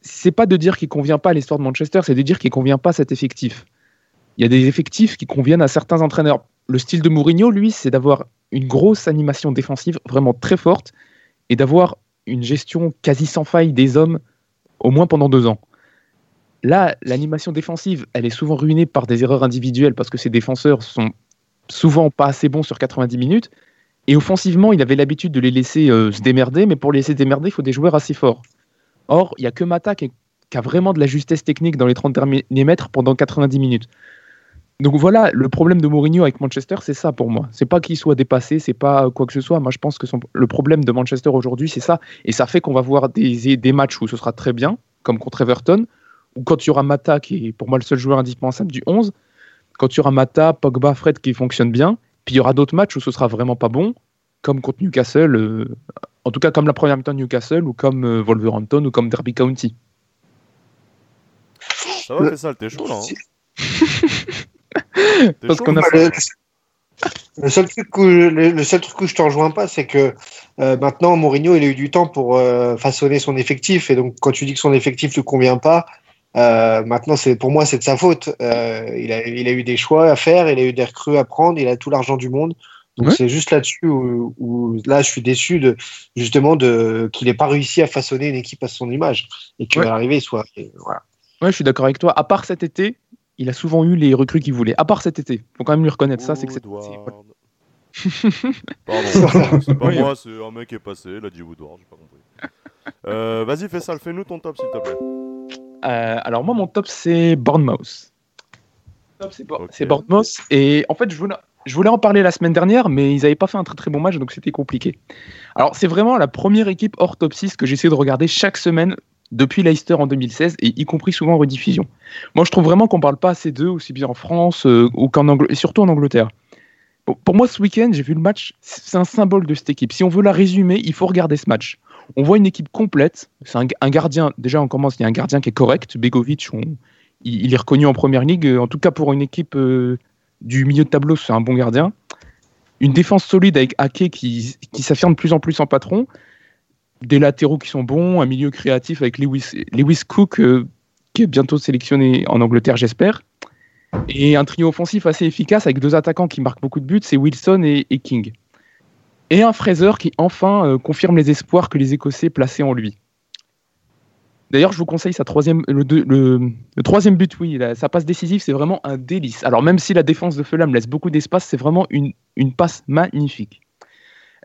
C'est pas de dire qu'il convient pas à l'histoire de Manchester, c'est de dire qu'il convient pas à cet effectif. Il y a des effectifs qui conviennent à certains entraîneurs. Le style de Mourinho, lui, c'est d'avoir une grosse animation défensive vraiment très forte et d'avoir une gestion quasi sans faille des hommes au moins pendant deux ans. Là, l'animation défensive, elle est souvent ruinée par des erreurs individuelles parce que ses défenseurs sont souvent pas assez bons sur 90 minutes. Et offensivement, il avait l'habitude de les laisser euh, se démerder, mais pour les laisser démerder, il faut des joueurs assez forts. Or, il n'y a que Mata qui, qui a vraiment de la justesse technique dans les 30 derniers mètres pendant 90 minutes. Donc voilà, le problème de Mourinho avec Manchester, c'est ça pour moi. C'est pas qu'il soit dépassé, c'est pas quoi que ce soit. Moi, je pense que son- le problème de Manchester aujourd'hui, c'est ça. Et ça fait qu'on va voir des, des matchs où ce sera très bien, comme contre Everton, ou quand il y aura Mata, qui est pour moi le seul joueur indispensable du 11, quand il y aura Mata, Pogba, Fred qui fonctionnent bien, puis il y aura d'autres matchs où ce sera vraiment pas bon, comme contre Newcastle, euh, En tout cas, comme la première mi-temps de Newcastle, ou comme euh, Wolverhampton, ou comme Derby County. Ça va, Fessal, t'es chaud là. Hein Parce chaud qu'on a Bah, le, seul truc où je, le, seul truc où je te rejoins pas, c'est que euh, maintenant Mourinho il a eu du temps pour euh, façonner son effectif et donc quand tu dis que son effectif ne convient pas, euh, maintenant c'est pour moi c'est de sa faute. Il, a, il a eu des choix à faire, il a eu des recrues à prendre, il a tout l'argent du monde. Donc Ouais. c'est juste là-dessus où, où là je suis déçu de justement de qu'il n'ait pas réussi à façonner une équipe à son image et qu'à Ouais. l'arrivée soit voilà. Ouais, je suis d'accord avec toi. À part cet été, il a souvent eu les recrues qu'il voulait. À part cet été, faut quand même lui reconnaître ça, c'est que c'est- c'est- Woodward. Pardon, c'est pas Oui. moi, c'est un mec qui est passé, il a dit Woodward, j'ai pas compris. Euh, Vas-y, Fessal, fais-nous ton top s'il te plaît. Euh, alors moi, mon top, c'est Bournemouth. Top, c'est Bour- Ok. c'est Bournemouth. Et en fait, je voulais, je voulais en parler la semaine dernière, mais ils n'avaient pas fait un très très bon match, donc c'était compliqué. Alors c'est vraiment la première équipe hors top 6 que j'essaie de regarder chaque semaine depuis Leicester en 2016, et y compris souvent en rediffusion. Moi, je trouve vraiment qu'on parle pas assez d'eux, aussi bien en France euh, ou qu'en et surtout en Angleterre. Pour, moi, ce week-end, j'ai vu le match, c'est un symbole de cette équipe. Si on veut la résumer, il faut regarder ce match. On voit une équipe complète. C'est un, gardien. Déjà, on commence. Il y a un gardien qui est correct. Begovic, il est reconnu en première ligue. Euh, En tout cas, pour une équipe euh, du milieu de tableau, c'est un bon gardien. Une défense solide avec Ake qui, qui s'affirme de plus en plus en patron. Des latéraux qui sont bons. Un milieu créatif avec Lewis, Cook, euh, qui est bientôt sélectionné en Angleterre, j'espère. Et un trio offensif assez efficace avec deux attaquants qui marquent beaucoup de buts, c'est Wilson et, King. Et un Fraser qui enfin euh, confirme les espoirs que les Écossais plaçaient en lui. D'ailleurs, je vous conseille sa troisième, le, troisième but, oui, la- sa passe décisive, c'est vraiment un délice. Alors même si la défense de Fulham laisse beaucoup d'espace, c'est vraiment une passe magnifique.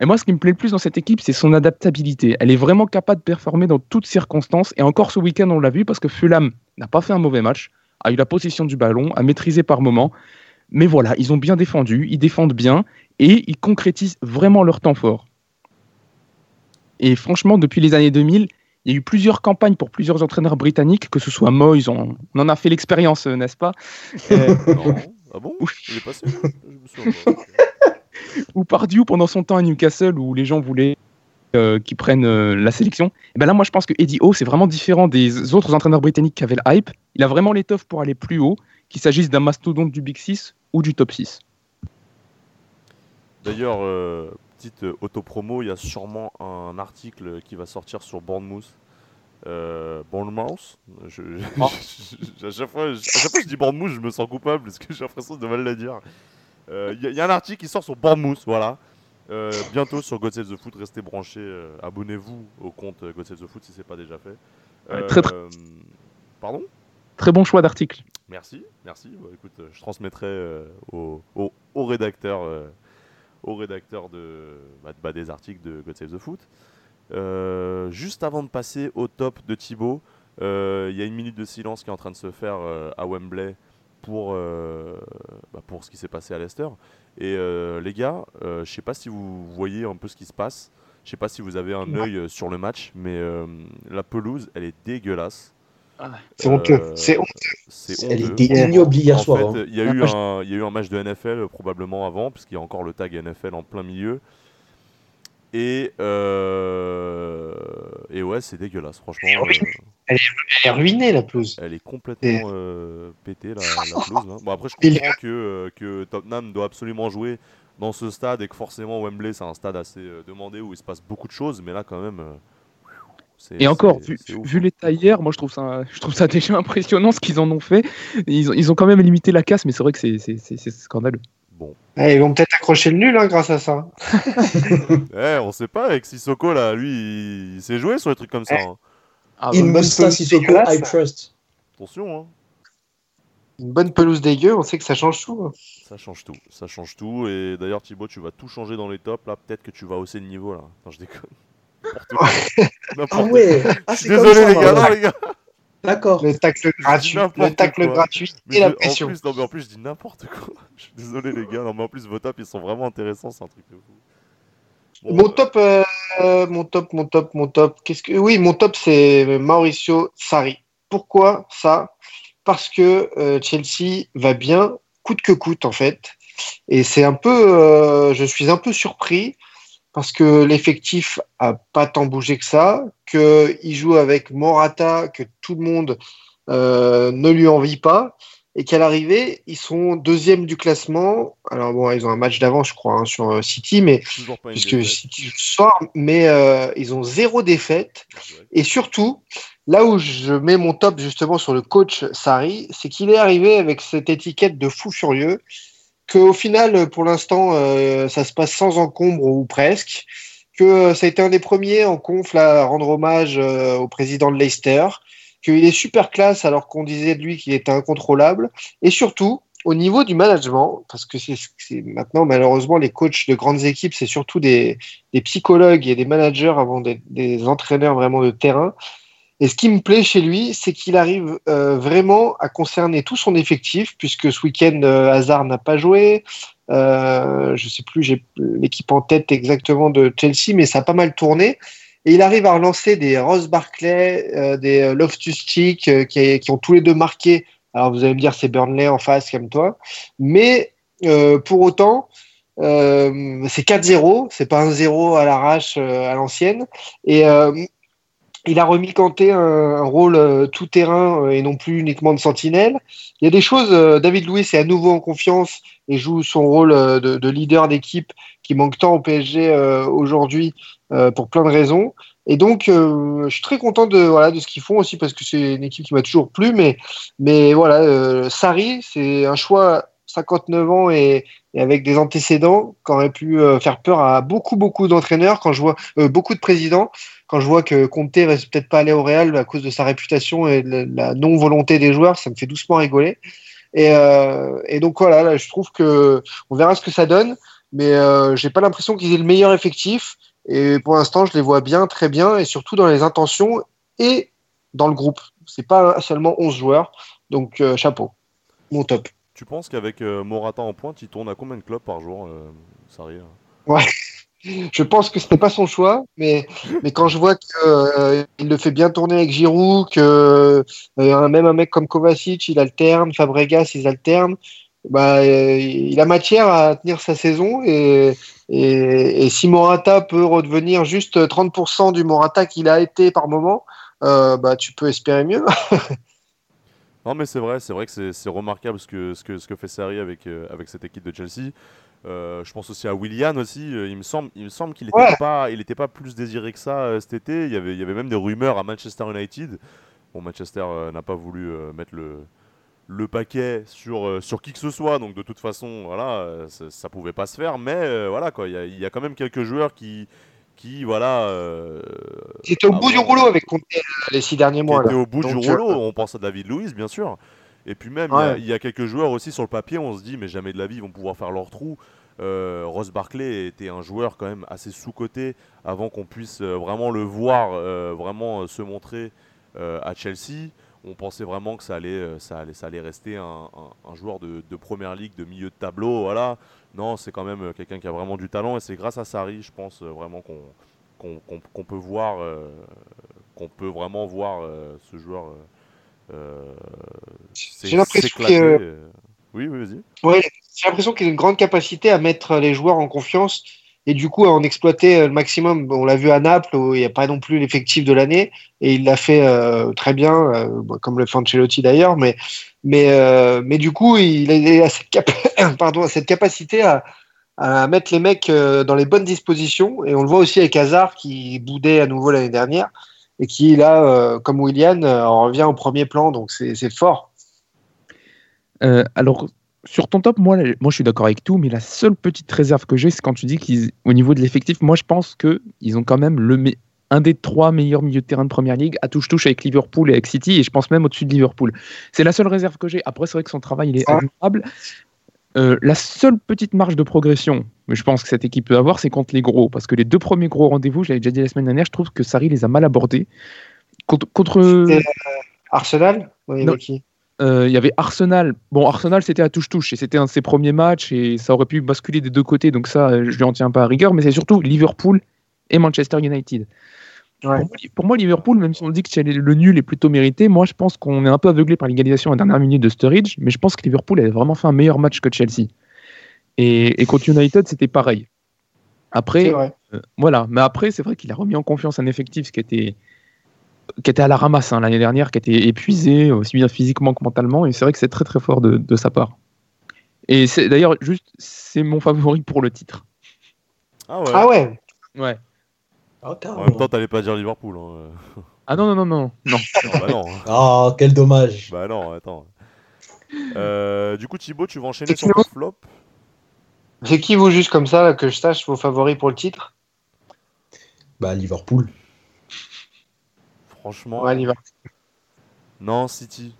Et moi, ce qui me plaît le plus dans cette équipe, c'est son adaptabilité. Elle est vraiment capable de performer dans toutes circonstances. Et encore ce week-end, on l'a vu parce que Fulham n'a pas fait un mauvais match, a eu la possession du ballon, a maîtrisé par moments. Mais voilà, ils ont bien défendu, ils défendent bien et ils concrétisent vraiment leur temps fort. Et franchement, depuis les années 2000, il y a eu plusieurs campagnes pour plusieurs entraîneurs britanniques, que ce soit Moyes, on, on en a fait l'expérience, euh, n'est-ce pas? Euh, Non. Ah bon? Il est passé Je me souviens pas. Ou Pardieu pendant son temps à Newcastle où les gens voulaient euh, qu'il prenne euh, la sélection. Et ben là, moi, je pense que Eddie Howe, c'est vraiment différent des autres entraîneurs britanniques qui avaient le hype. Il a vraiment l'étoffe pour aller plus haut, qu'il s'agisse d'un mastodonte du Big 6 ou du top 6. D'ailleurs, euh, petite euh, auto-promo, il y a sûrement un article qui va sortir sur Bournemouth. Euh, Bournemouth je, je- à, chaque fois, à chaque fois que je dis Bournemouth, je me sens coupable parce que j'ai l'impression de mal le dire. Euh, Il y, a- il y a un article qui sort sur Bournemouth, voilà. Euh, bientôt sur God Save the Foot, restez branchés. euh, Abonnez-vous au compte euh, God Save the Foot si c'est pas déjà fait. Ouais, très, très- Euh, Pardon? Très bon choix d'article. Merci, merci. Bah, écoute, euh, je transmettrai euh, au, au, au rédacteur, euh, au rédacteur de, bah, bah, des articles de God Save the Foot. Euh, juste avant de passer au top de Thibaut, euh, il y a une minute de silence qui est en train de se faire euh, à Wembley pour, euh, bah, pour ce qui s'est passé à Leicester. Et euh, les gars, euh, je sais pas si vous voyez un peu ce qui se passe. Je sais pas si vous avez un œil sur le match, mais euh, la pelouse, elle est dégueulasse. C'est honteux. Euh, C'est honteux. c'est Elle était ignoble hier En soir. fait, hein. il y, a Ah, eu je- un, il y a eu un match de NFL probablement avant, puisqu'il y a encore le tag NFL en plein milieu. Et, euh, et ouais, c'est dégueulasse, franchement. Elle est ruinée la pelouse. elle est complètement euh, pétée, la, la pelouse. là. Bon, après, je comprends que, euh, que Tottenham doit absolument jouer dans ce stade et que forcément Wembley, c'est un stade assez euh, demandé où il se passe beaucoup de choses, mais là, quand même. euh, Et encore, vu, vu hein. l'état hier, moi je trouve ça, je trouve ça déjà impressionnant ce qu'ils en ont fait. Ils ont, ils ont quand même limité la casse, mais c'est vrai que c'est- scandaleux. Bon. Ils vont peut-être accrocher le nul hein, grâce à ça. Eh, on sait pas, avec Sissoko, là, lui, il, il s'est joué sur des trucs comme ça. hein. Ah, In bonne Sissoko. I trust. Attention, hein. Une bonne pelouse dégueu, on sait que ça change tout. hein. Ça change tout, ça change tout. Et d'ailleurs, Thibaut, tu vas tout changer dans les tops. Là, peut-être que tu vas hausser le niveau. Là, non, je déconne. Ah ouais ah, désolé, ça, les gars. voilà. Non, les gars. D'accord. Le tacle gratuit, le tacle quoi. gratuit Mais et la je- pression. En plus, non, mais en plus, je dis n'importe quoi. Je suis désolé, les gars. Non, mais en plus, vos tops, ils sont vraiment intéressants. C'est un truc de fou. Bon, Mon top, euh, mon top, mon top, mon top. Qu'est-ce que Oui, mon top, c'est Mauricio Sarri. Pourquoi ça? Parce que euh, Chelsea va bien, coûte que coûte en fait. Et c'est un peu, euh, je suis un peu surpris parce que l'effectif a pas tant bougé que ça, qu'il joue avec Morata, que tout le monde euh, ne lui envie pas, et qu'à l'arrivée, ils sont deuxième du classement. Alors bon, ils ont un match d'avance, je crois, hein, sur euh, City, mais puisque. City soir, mais euh, ils ont zéro défaite. Et surtout, là où je mets mon top justement sur le coach Sarri, c'est qu'il est arrivé avec cette étiquette de fou furieux, qu'au final, pour l'instant, euh, ça se passe sans encombre ou presque, que ça a été un des premiers en conf là, à rendre hommage euh, au président de Leicester, qu'il est super classe alors qu'on disait de lui qu'il était incontrôlable, et surtout au niveau du management, parce que c'est maintenant malheureusement les coachs de grandes équipes, c'est surtout des, psychologues et des managers avant des, des entraîneurs vraiment de terrain. Et ce qui me plaît chez lui, c'est qu'il arrive euh, vraiment à concerner tout son effectif, puisque ce week-end, euh, Hazard n'a pas joué. Euh, je sais plus, j'ai l'équipe en tête exactement de Chelsea, mais ça a pas mal tourné. Et il arrive à relancer des Ross Barclay, euh, des Loftus-Cheek, euh, qui, ont tous les deux marqué. Alors vous allez me dire, c'est Burnley en face, comme toi. Mais euh, pour autant, euh, c'est 4-0, c'est pas un 0 à l'arrache euh, à l'ancienne. Et euh, il a remis Kanté un, un rôle euh, tout terrain euh, et non plus uniquement de sentinelle. Il y a des choses, euh, David Louis est à nouveau en confiance et joue son rôle euh, de, de leader d'équipe qui manque tant au PSG euh, aujourd'hui euh, pour plein de raisons. Et donc, euh, je suis très content de, voilà, de ce qu'ils font aussi parce que c'est une équipe qui m'a toujours plu. Mais, mais voilà, euh, Sarri, c'est un choix 59 ans et, avec des antécédents qui aurait pu euh, faire peur à beaucoup, beaucoup d'entraîneurs quand je vois beaucoup de présidents. Quand je vois que Conte va peut-être pas aller au Real à cause de sa réputation et de la non-volonté des joueurs, ça me fait doucement rigoler. Et, donc voilà, là, je trouve que on verra ce que ça donne, mais euh, j'ai pas l'impression qu'ils aient le meilleur effectif. Et pour l'instant, je les vois bien, très bien, et surtout dans les intentions et dans le groupe. C'est pas seulement 11 joueurs, donc euh, chapeau. Mon top. Tu penses qu'avec euh, Morata en pointe, il tourne à combien de clubs par jour, euh, Sarri hein? Je pense que ce n'est pas son choix, mais, mais quand je vois qu'il le fait bien tourner avec Giroud, que euh, même un mec comme Kovacic, il alterne, Fabregas, ils alternent, bah, euh, il a matière à tenir sa saison. Et, et, et si Morata peut redevenir juste 30% du Morata qu'il a été par moment, euh, bah, tu peux espérer mieux. Non, mais c'est vrai, c'est vrai que c'est- remarquable ce que, ce, que, ce que fait Sarri avec, euh, avec cette équipe de Chelsea. Je pense aussi à Willian aussi. il me semble, il me semble qu'il n'était Ouais. pas, il était pas plus désiré que ça cet été. Il y avait, il y avait même des rumeurs à Manchester United. Bon, Manchester n'a pas voulu mettre le, le paquet sur, euh, sur qui que ce soit. Donc de toute façon, voilà, euh, ça, ça pouvait pas se faire. Mais euh, voilà quoi, il y, a, il y a quand même quelques joueurs qui, qui voilà. euh, C'était au bout du rouleau avec Conte les six derniers mois. était là. au bout Donc, du euh, rouleau. On pense à David Luiz, bien sûr. Et puis même, il y Ouais. y, a quelques joueurs aussi sur le papier, on se dit, mais jamais de la vie, ils vont pouvoir faire leur trou. Ross Barkley était un joueur quand même assez sous-coté avant qu'on puisse vraiment le voir, vraiment se montrer à Chelsea. On pensait vraiment que ça allait, euh, ça allait, ça allait rester un, un- un joueur de, de première ligue, de milieu de tableau. Voilà. Non, c'est quand même euh, quelqu'un qui a vraiment du talent et c'est grâce à Sarri, je pense, euh, vraiment qu'on peut voir, euh, qu'on peut vraiment voir euh, ce joueur. euh, s'é- J'ai l'impression s'éclater, que-. Oui, oui, vas-y. Ouais, j'ai l'impression qu'il a une grande capacité à mettre les joueurs en confiance et du coup à en exploiter euh, le maximum. On l'a vu à Naples où il n'y a pas non plus l'effectif de l'année et il l'a fait euh, très bien, euh, comme le fait Ancelotti d'ailleurs. Mais, mais, mais du coup, il a, cette, capacité à, mettre les mecs dans les bonnes dispositions. Et on le voit aussi avec Hazard qui boudait à nouveau l'année dernière et qui là, comme Willian, en revient au premier plan. Donc c'est fort. Alors, sur ton top, moi, moi je suis d'accord avec tout, mais la seule petite réserve que j'ai, c'est quand tu dis qu'au niveau de l'effectif, moi je pense qu'ils ont quand même le, un des trois meilleurs milieux de terrain de première ligue à touche-touche avec Liverpool et avec City, et je pense même au-dessus de Liverpool. C'est la seule réserve que j'ai. Après, c'est vrai que son travail, il est admirable. Euh, la seule petite marge de progression, mais je pense que cette équipe peut avoir, c'est contre les gros. Parce que les deux premiers gros rendez-vous, je l'avais déjà dit la semaine dernière, je trouve que Sarri les a mal abordés. Contre, contre- C'était- Arsenal Oui, Non. qui euh, il y avait Arsenal. Bon, Arsenal, c'était à touche-touche et c'était un de ses premiers matchs et ça aurait pu basculer des deux côtés, donc ça, euh, je lui en tiens pas à rigueur, mais c'est surtout Liverpool et Manchester United. Ouais. Pour, moi, pour moi, Liverpool, même si on dit que le nul est plutôt mérité, moi je pense qu'on est un peu aveuglé par l'égalisation à la dernière minute de Sturridge, mais je pense que Liverpool a vraiment fait un meilleur match que Chelsea. Et, et contre United, c'était pareil. Après, euh, voilà. Mais après, c'est vrai qu'il a remis en confiance un effectif qui était, qui était à la ramasse hein, l'année dernière, qui était épuisé, aussi bien physiquement que mentalement. Et c'est vrai que c'est très très fort de, de sa part. Et c'est d'ailleurs juste, c'est mon favori pour le titre. Ah ouais. Ah ouais. Ouais. Ah, En même temps, t'allais pas dire Liverpool. Hein. Ah non, non, non, non. non. Ah bah non. Ah, quel dommage. Bah non, attends. Euh, du coup, Thibaut, tu vas enchaîner sur ton flop? C'est qui vous juste comme ça là, que je sache vos favoris pour le titre? Bah, Liverpool. Franchement, Ouais, Liverpool. non, City.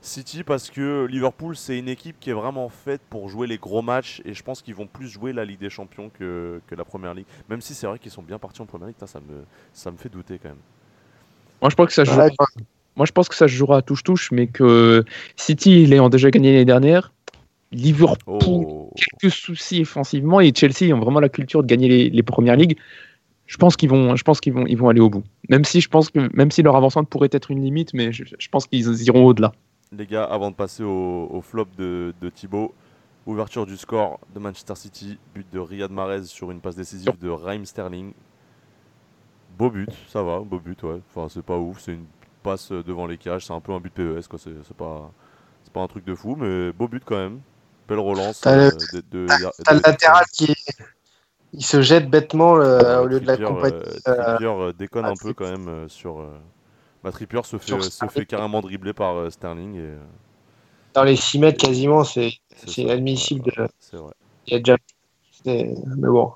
City parce que Liverpool, c'est une équipe qui est vraiment faite pour jouer les gros matchs et je pense qu'ils vont plus jouer la Ligue des Champions que, que la Première Ligue. Même si c'est vrai qu'ils sont bien partis en Première Ligue, ça me, ça me fait douter quand même. Moi, je pense que ça joue. Ouais, Moi, je pense que ça se jouera à touche-touche, mais que City, ils ont déjà gagné l'année dernière. Liverpool, Oh, quelques soucis offensivement, et Chelsea ont vraiment la culture de gagner les, les premières ligues. Je pense qu'ils vont, je pense qu'ils vont, ils vont aller au bout. Même si je pense que, même si leur avancement pourrait être une limite, mais je, je pense qu'ils iront au-delà. les gars, avant de passer au, au flop de, de Thibaut, ouverture du score de Manchester City, but de Riyad Mahrez sur une passe décisive de Raheem Sterling. Beau but, ça va, beau but, ouais. Enfin, c'est pas ouf, c'est une passe devant les cages, c'est un peu un but PES, quoi. C'est pas, c'est pas un truc de fou, mais beau but quand même. Belle relance. T'as le- euh, de, de- le de- latéral qui il se jette bêtement euh, au lieu de la compagnie. euh, euh, Trippier, déconne ah, un peu quand même sur. bah, Trippier se fait, se carrément dribbler par Sterling. Et, dans les 6 mètres quasiment, c'est inadmissible. ouais, de- vrai. Il y a déjà. Mais bon.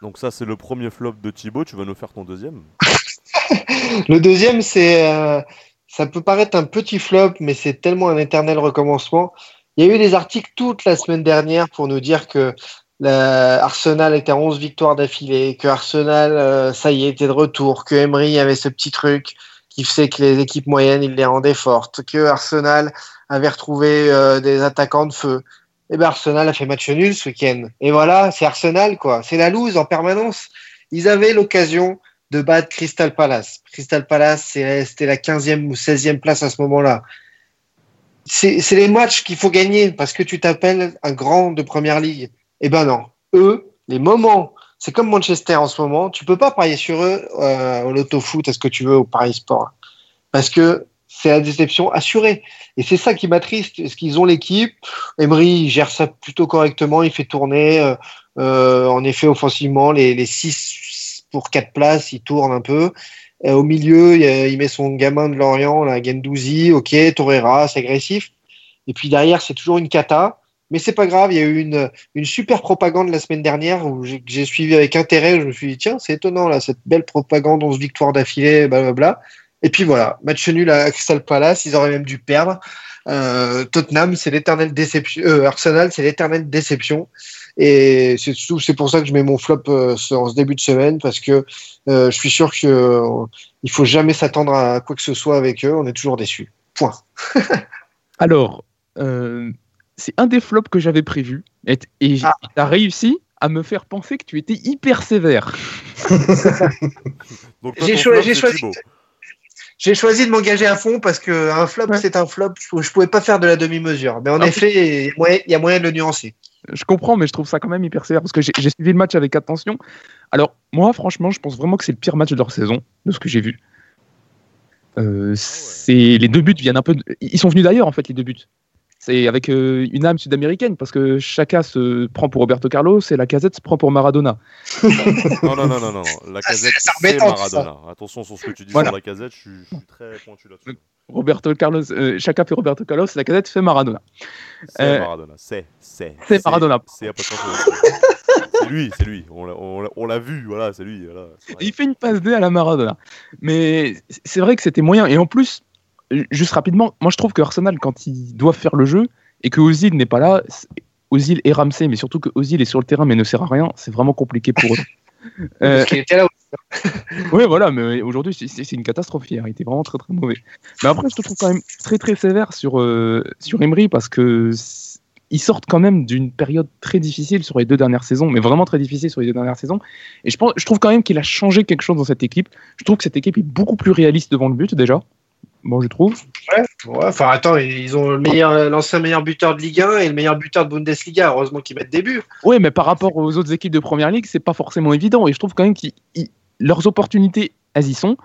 Donc ça c'est le premier flop de Thibaut, tu vas nous faire ton deuxième Le deuxième, c'est. ça peut paraître un petit flop, mais c'est tellement un éternel recommencement. Il y a eu des articles toute la semaine dernière pour nous dire que la- Arsenal était à 11 victoires d'affilée, que Arsenal, euh, ça y est, était de retour, que Emery avait ce petit truc qui faisait que les équipes moyennes, il les rendait fortes, que Arsenal avait retrouvé euh, des attaquants de feu. Et ben Arsenal a fait match nul ce week-end. Et voilà, c'est Arsenal, quoi. C'est la loose en permanence. Ils avaient l'occasion de battre Crystal Palace. Crystal Palace, c'était la 15e ou 16e place à ce moment-là. C'est les matchs qu'il faut gagner parce que tu t'appelles un grand de première ligue. Eh ben non. Eux, les moments, c'est comme Manchester en ce moment, tu peux pas parier sur eux euh, au loto-foot, est-ce que tu veux, au Paris Sport. Parce que c'est la déception assurée. Et c'est ça qui m'attriste. Est-ce qu'ils ont l'équipe? Emery gère ça plutôt correctement, il fait tourner. euh, euh, en effet, offensivement, les, les 6 pour 4 places, il tourne un peu. Euh, au milieu, il, met son gamin de Lorient, là, Gendouzi, ok, Torreira, c'est agressif. Et puis derrière, c'est toujours une cata. Mais c'est pas grave, il y a eu une, super propagande la semaine dernière où j'ai suivi avec intérêt. Je me suis dit, tiens, c'est étonnant, là, cette belle propagande, 11 victoires d'affilée, blablabla. Et puis voilà, match nul à Crystal Palace, ils auraient même dû perdre. Euh, Tottenham, c'est l'éternelle déception. Euh, Arsenal, c'est l'éternelle déception. Et c'est pour ça que je mets mon flop euh, en ce début de semaine parce que je suis sûr que euh, il faut jamais s'attendre à quoi que ce soit avec eux. On est toujours déçus. Point. Alors, c'est un des flops que j'avais prévu, et Ah. tu as réussi à me faire penser que tu étais hyper sévère. J'ai choisi- Thibaut. J'ai choisi de m'engager à fond parce que un flop, Ouais. c'est un flop. Je, je pouvais pas faire de la demi-mesure. Mais en Ah. effet, il y a moyen- il y a moyen de le nuancer. Je comprends, mais je trouve ça quand même hyper sévère parce que j'ai j'ai suivi le match avec attention. Alors, moi, franchement, je pense vraiment que c'est le pire match de leur saison, de ce que j'ai vu. Euh, c'est les deux buts viennent un peu. de- Ils sont venus d'ailleurs, en fait, les deux buts. C'est avec euh, une âme sud-américaine parce que chacun se prend pour Roberto Carlos et la casette se prend pour Maradona. Non, non, non, non, non. La casette, c'est c'est Maradona. Attention sur ce que tu dis Voilà. sur la casette, je suis, je suis très pointu là-dessus. Roberto Carlos, euh, chacun fait Roberto Carlos et la casette fait Maradona. C'est Euh, Maradona, c'est, c'est. c'est Maradona. C'est à peu près ça. C'est lui, c'est lui. On l'a- vu, voilà, c'est lui. Voilà. Il fait une passe D à la Maradona. Mais c'est vrai que c'était moyen. Et en plus, juste rapidement, moi je trouve que Arsenal, quand ils doivent faire le jeu et que Ozil n'est pas là, Ozil et Ramsey, mais surtout que Ozil est sur le terrain mais ne sert à rien, c'est vraiment compliqué pour eux. Euh, Parce qu'il était là. oui, voilà, mais aujourd'hui, c'est- une catastrophe hier. Il était vraiment très très mauvais. Mais après, je te trouve quand même très très sévère sur, euh, sur Emery parce que ils sortent quand même d'une période très difficile sur les deux dernières saisons, mais vraiment très difficile sur les deux dernières saisons. Et je, pense, je trouve quand même qu'il a changé quelque chose dans cette équipe. Je trouve que cette équipe est beaucoup plus réaliste devant le but déjà. Bon, je trouve. Ouais, ouais, enfin attends, ils ont meilleur, l'ancien meilleur buteur de Ligue 1 et le meilleur buteur de Bundesliga. Heureusement qu'ils mettent des buts. Oui, mais par rapport aux autres équipes de première ligue, c'est pas forcément évident. Et je trouve quand même que leurs opportunités, elles y sont.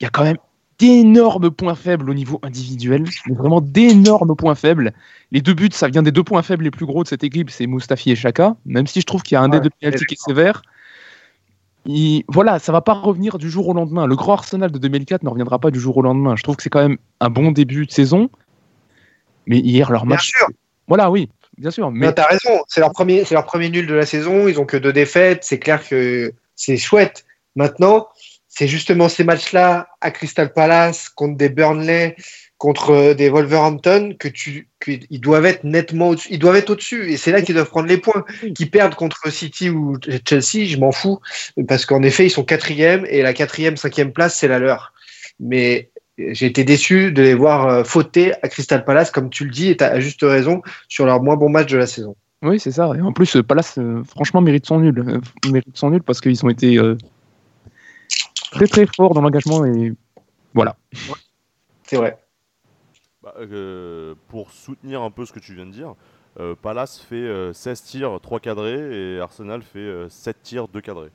Il y a quand même d'énormes points faibles au niveau individuel, mais vraiment d'énormes points faibles. Les deux buts, ça vient des deux points faibles les plus gros de cette équipe, c'est Mustafi et Chaka, même si je trouve qu'il y a un des deux penalty qui est sévère. Voilà, ça va pas revenir du jour au lendemain. Le grand Arsenal de 2004 ne reviendra pas du jour au lendemain. Je trouve que c'est quand même un bon début de saison. Mais hier, leur match. Bien sûr. Voilà, oui, bien sûr. Mais tu as raison, c'est leur, premier, leur premier nul de la saison. Ils ont que deux défaites. C'est clair que c'est chouette. Maintenant, c'est justement ces matchs-là à Crystal Palace contre des Burnley, contre euh, des Wolverhampton que tu qu'ils doivent être nettement au-dessus. Ils doivent être au-dessus et c'est là qu'ils doivent prendre les points. Qui perdent contre City ou Chelsea, je m'en fous parce qu'en effet ils sont quatrième et la quatrième, cinquième place c'est la leur. Mais j'ai été déçu de les voir euh, fauter à Crystal Palace comme tu le dis et tu as juste raison sur leur moins bon match de la saison. Oui, c'est ça. Et en plus, Palace, euh, franchement, mérite son nul. mérite son nul parce qu'ils ont été très très fort dans l'engagement et voilà. C'est vrai. Bah, euh, pour soutenir un peu ce que tu viens de dire, euh, Palace fait 16 euh, tirs, 3 cadrés et Arsenal fait 7 tirs, 2 cadrés.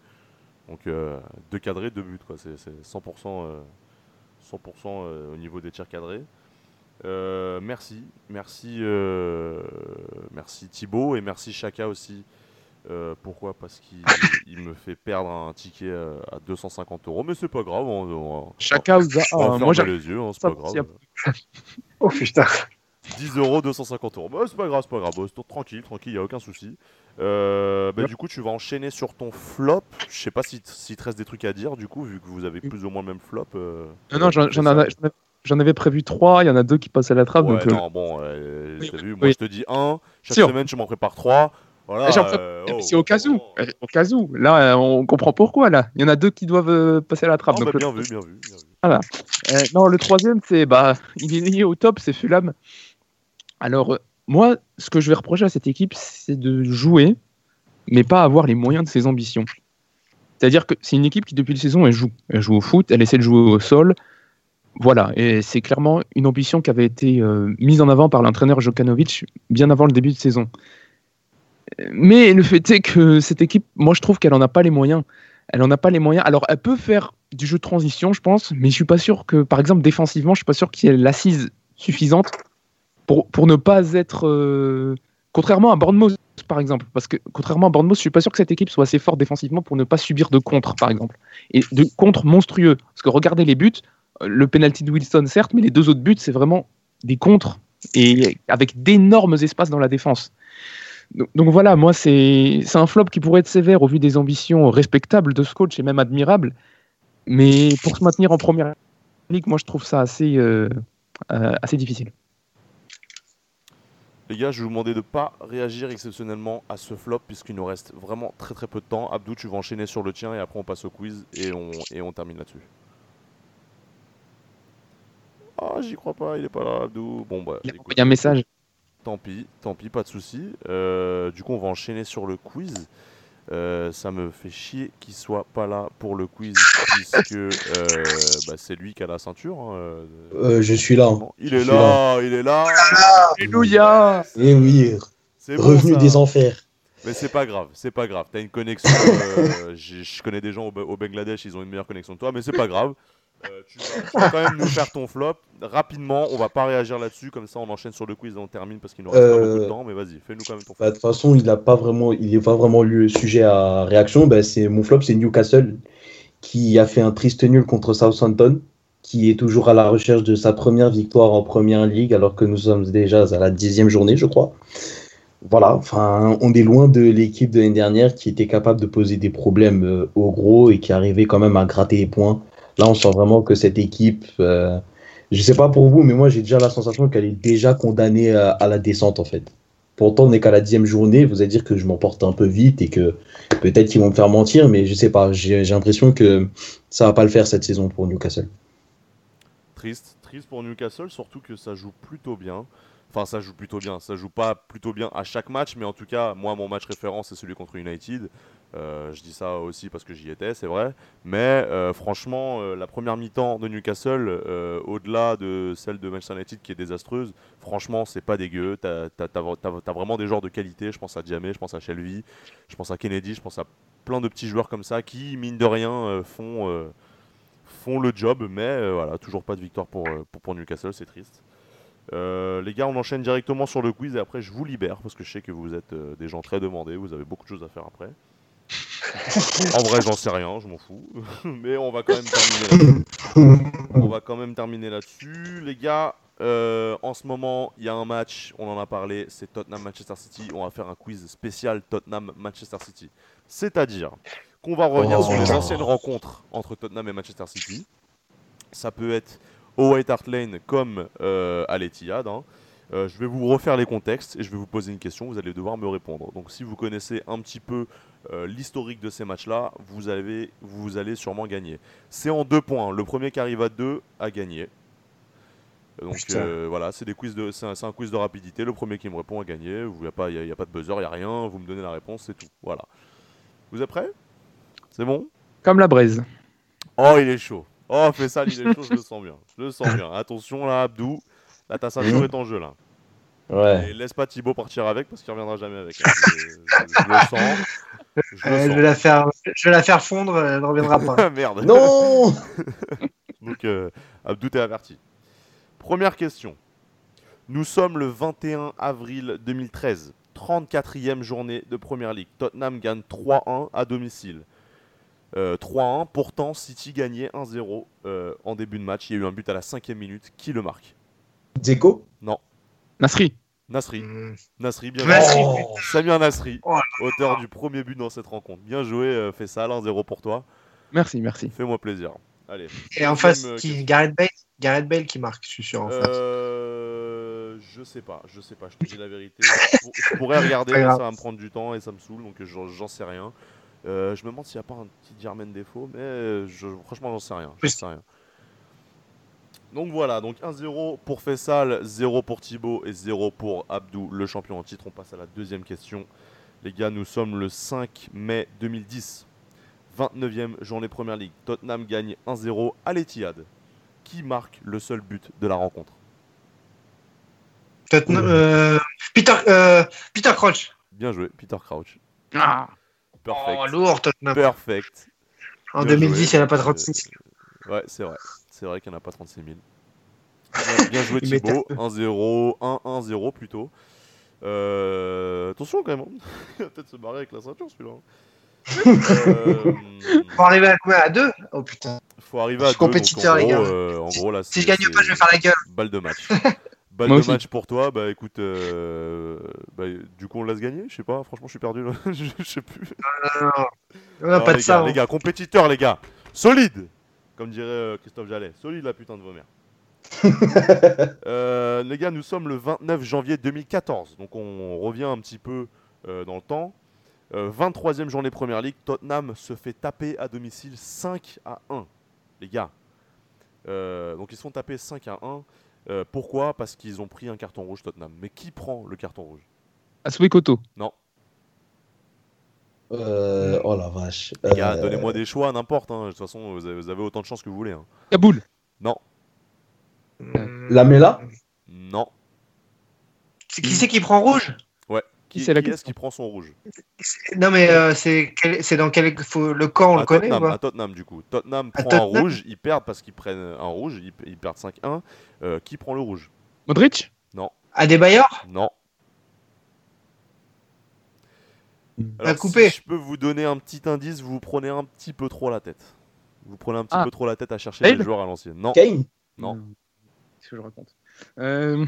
Donc 2 cadrés, 2 buts. C'est 100%, 100% au niveau des tirs cadrés. merci, merci, merci Thibaut et merci Chaka aussi euh, pourquoi? Parce qu'il me fait perdre un ticket à 250 euros, mais c'est pas grave. Chacun vous a. moi, j'ai les yeux, hein, c'est pas grave. oh putain. 10 euros, 250 euros. Bah, c'est pas grave, c'est pas grave. tranquille, tranquille, y a aucun souci. Euh, bah, du coup, tu vas enchaîner sur ton flop. Je sais pas si s'il te reste des trucs à dire, du coup, vu que vous avez plus ou moins le même flop. Euh, non, non, j'en avais, prévu 3, il y en a deux qui passent à la trappe. Ouais, non, bon, vu, moi je te dis 1, chaque semaine je m'en prépare 3. Euh, oh, c'est au cas où. Oh. Au cas où. Là, euh, on comprend pourquoi. Là, il y en a deux qui doivent euh, passer à la trappe. Oh, donc, bah, bien, vu, bien vu, Voilà. non, le troisième, c'est bah, il est lié au top, c'est Fulham. Alors, moi, ce que je vais reprocher à cette équipe, c'est de jouer, mais pas avoir les moyens de ses ambitions. C'est-à-dire que c'est une équipe qui, depuis la saison, elle joue. Elle joue au foot, elle essaie de jouer au sol. Voilà, et c'est clairement une ambition qui avait été mise en avant par l'entraîneur Jokanovic bien avant le début de saison. Mais le fait est que cette équipe, moi je trouve qu'elle n'en a pas les moyens. Elle n'en a pas les moyens. Alors elle peut faire du jeu de transition, je pense, mais je suis pas sûr que, par exemple, défensivement, je suis pas sûr qu'il y ait l'assise suffisante pour, pour ne pas être. Euh, contrairement à Bournemouth, par exemple. Parce que contrairement à Bournemouth, je suis pas sûr que cette équipe soit assez forte défensivement pour ne pas subir de contre, par exemple. Et de contre monstrueux. Parce que regardez les buts, le penalty de Wilson, certes, mais les deux autres buts, c'est vraiment des contres et avec d'énormes espaces dans la défense. Donc, voilà, moi, c'est un flop qui pourrait être sévère au vu des ambitions respectables de ce coach et même admirable. Mais pour se maintenir en première ligue, moi, je trouve ça assez, euh, euh, assez difficile. Les gars, je vais vous demander de ne pas réagir exceptionnellement à ce flop puisqu'il nous reste vraiment très très peu de temps. Abdou, tu vas enchaîner sur le tien et après on passe au quiz et on, et on termine là-dessus. Ah, j'y crois pas, il est pas là, Abdou. Bon, bah. Il y a un message. Tant pis, tant pis, pas de souci. Euh, du coup, on va enchaîner sur le quiz. Euh, ça me fait chier qu'il soit pas là pour le quiz puisque euh, bah, c'est lui qui a la ceinture. Hein, je suis là. Il est là, il est là. Alléluia. Et eh oui. Revenu des enfers. Mais c'est pas grave, c'est pas grave. T'as une connexion. je connais des gens au, au, Bangladesh, ils ont une meilleure connexion que toi, mais c'est pas grave. Euh, tu, vas, quand même nous faire ton flop rapidement. On va pas réagir là-dessus, comme ça on enchaîne sur le quiz et on termine parce qu'il nous reste pas beaucoup de euh, temps. Mais vas-y, fais-nous quand même ton flop. Bah, de toute façon, il n'a pas vraiment, il est pas vraiment le sujet à réaction. Bah, c'est mon flop, c'est Newcastle qui a fait un triste nul contre Southampton, qui est toujours à la recherche de sa première victoire en première ligue, alors que nous sommes déjà à la dixième journée, je crois. Voilà, enfin, on est loin de l'équipe de l'année dernière qui était capable de poser des problèmes euh, au gros et qui arrivait quand même à gratter les points Là, on sent vraiment que cette équipe, euh, je ne sais pas pour vous, mais moi j'ai déjà la sensation qu'elle est déjà condamnée à, la descente en fait. Pourtant, on n'est qu'à la dixième journée. Vous allez dire que je m'emporte un peu vite et que peut-être qu'ils vont me faire mentir, mais je ne sais pas. J'ai l'impression que ça va pas le faire cette saison pour Newcastle. Triste, triste pour Newcastle, surtout que ça joue plutôt bien. Enfin, ça joue plutôt bien. Ça joue pas plutôt bien à chaque match, mais en tout cas, moi, mon match référence, c'est celui contre United. Euh, je dis ça aussi parce que j'y étais, c'est vrai. Mais euh, franchement, euh, la première mi-temps de Newcastle, au-delà de celle de Manchester United qui est désastreuse, franchement, c'est pas dégueu. T'as as, vraiment des joueurs de qualité. Je pense à Diamé, je pense à Shelby, je pense à Kennedy, je pense à plein de petits joueurs comme ça qui, mine de rien, font, font le job. Mais voilà, toujours pas de victoire pour, pour Newcastle, c'est triste. Euh, les gars, on enchaîne directement sur le quiz et après je vous libère parce que je sais que vous êtes euh, des gens très demandés, vous avez beaucoup de choses à faire après. en vrai, j'en sais rien, je m'en fous. Mais on va quand même terminer là-dessus. On va quand même terminer là-dessus. Les gars, euh, en ce moment, il y a un match, on en a parlé, c'est Tottenham-Manchester City. On va faire un quiz spécial Tottenham-Manchester City. C'est-à-dire qu'on va revenir Oh, sur les anciennes rencontres entre Tottenham et Manchester City. Ça peut être au White Hart Lane comme euh, à l'Etihad. hein. Euh, je vais vous refaire les contextes et je vais vous poser une question. Vous allez devoir me répondre. Donc, si vous connaissez un petit peu euh, l'historique de ces matchs-là, vous, avez, vous allez sûrement gagner. C'est en deux points. Le premier qui arrive à deux a gagné. Donc euh, voilà, c'est des quiz de, c'est un, quiz de rapidité. Le premier qui me répond a gagné. Il n'y a, pas- y a- y a pas de buzzer, il n'y a rien. Vous me donnez la réponse, c'est tout. Voilà. Vous êtes prêts? C'est bon? Comme la braise. Oh, il est chaud. Oh, fais ça, chaud, je le sens bien. Je le sens bien. Attention là, Abdou. Là, ta ceinture est en jeu là. Ouais. Et laisse pas Thibaut partir avec parce qu'il reviendra jamais avec. hein. Je, je- je le sens. Je le Euh, je, sens. vais la faire, je vais la faire fondre, elle ne reviendra pas. Merde. Non Donc, euh, Abdou, t'es averti. Première question. Nous sommes le 21 avril 2013, 34e journée de Première Ligue. Tottenham gagne 3-1 à domicile. Euh, 3-1, pourtant City gagnait 1-0 euh, en début de match. Il y a eu un but à la cinquième minute. Qui le marque Dzeko Nasri. Nasri. Hmm. Nasri, bien Nasri. joué. Samir Nasri, Oh auteur du premier but dans cette rencontre. Bien joué, euh, fais ça, 1-0 pour toi. Merci, merci. Fais-moi plaisir. Allez. Et en face, euh, qui. Gareth Bale Gareth Bale qui marque, je suis sûr. En face. Euh, je sais pas, je sais pas, je te dis la vérité. Je, pour- je pourrais regarder, mais ça va me prendre du temps et ça me saoule, donc j'en j'en sais rien. Euh, je me demande s'il n'y a pas un petit Germain défaut, mais je, franchement, j'en sais rien. j'en sais rien. Donc voilà, donc 1-0 pour Fessal, 0 pour Thibaut et 0 pour Abdou, le champion en titre. On passe à la deuxième question. Les gars, nous sommes le 5 mai 2010. 29e journée Première Ligue. Tottenham gagne 1-0 à l'Etihad. Qui marque le seul but de la rencontre? Tottenham- euh, Peter, euh, Peter Crouch. Bien joué, Peter Crouch. Ah, Perfect. Oh, lourd, Tottenham. Perfect. En bien 2010, joué. il n'y en a pas Euh, 36. Ouais, c'est vrai. C'est vrai qu'il n'y en a pas 36 000. Bien, bien joué Thibaut. m'étonne. 1-0, 1-1-0 plutôt. Euh, attention quand même. hein. Il va peut-être se barrer avec la ceinture celui-là. euh, Faut arriver à combien À 2 Oh putain. faut arriver Je à suis deux, compétiteur, les gars. euh, en gros, là, Si je gagne pas, je vais faire la gueule. Balle de match. Balle Moi de aussi. match pour toi. Bah écoute, euh, bah, du coup on laisse gagner. Je sais pas. Franchement, je suis perdu là. je je sais plus. Non, non, non. On a Non, pas les de ça. gars, hein. les gars, compétiteurs, les gars. Solide Comme dirait euh, Christophe Jallet. Solide la putain de vos mères. Euh, les gars, nous sommes le 29 janvier 2014. Donc on revient un petit peu euh, dans le temps. Euh, 23e journée Première Ligue. Tottenham se fait taper à domicile 5 à 1. Les gars. Euh, donc ils se font taper 5 à 1. Euh, pourquoi? Parce qu'ils ont pris un carton rouge Tottenham. Mais qui prend le carton rouge? Asuekoto. Euh, oh la vache. Euh, donnez-moi des choix, n'importe. hein. De toute façon, vous avez, vous avez autant de chance que vous voulez. hein. Kaboul. Non, Hmm. Lamela non. C'est- Qui c'est qui prend rouge? Qui, c'est la qui est-ce qui prend son rouge Non, mais euh, c'est quel- dans quel. faut- Le camp, on à le connaît ou Tottenham, pas à Tottenham, du coup. Tottenham À prend un Tottenham rouge, ils perdent parce qu'ils prennent un rouge, ils, ils perdent 5-1. Euh, qui prend le rouge? Modric? Adebayor? Non. Alors, coupé. si je peux vous donner un petit indice, vous vous prenez un petit peu trop la tête. Vous prenez un petit Ah. peu trop la tête à chercher Bale les joueurs à l'ancienne. Non, Kane? Non. Qu'est-ce que je raconte? Euh,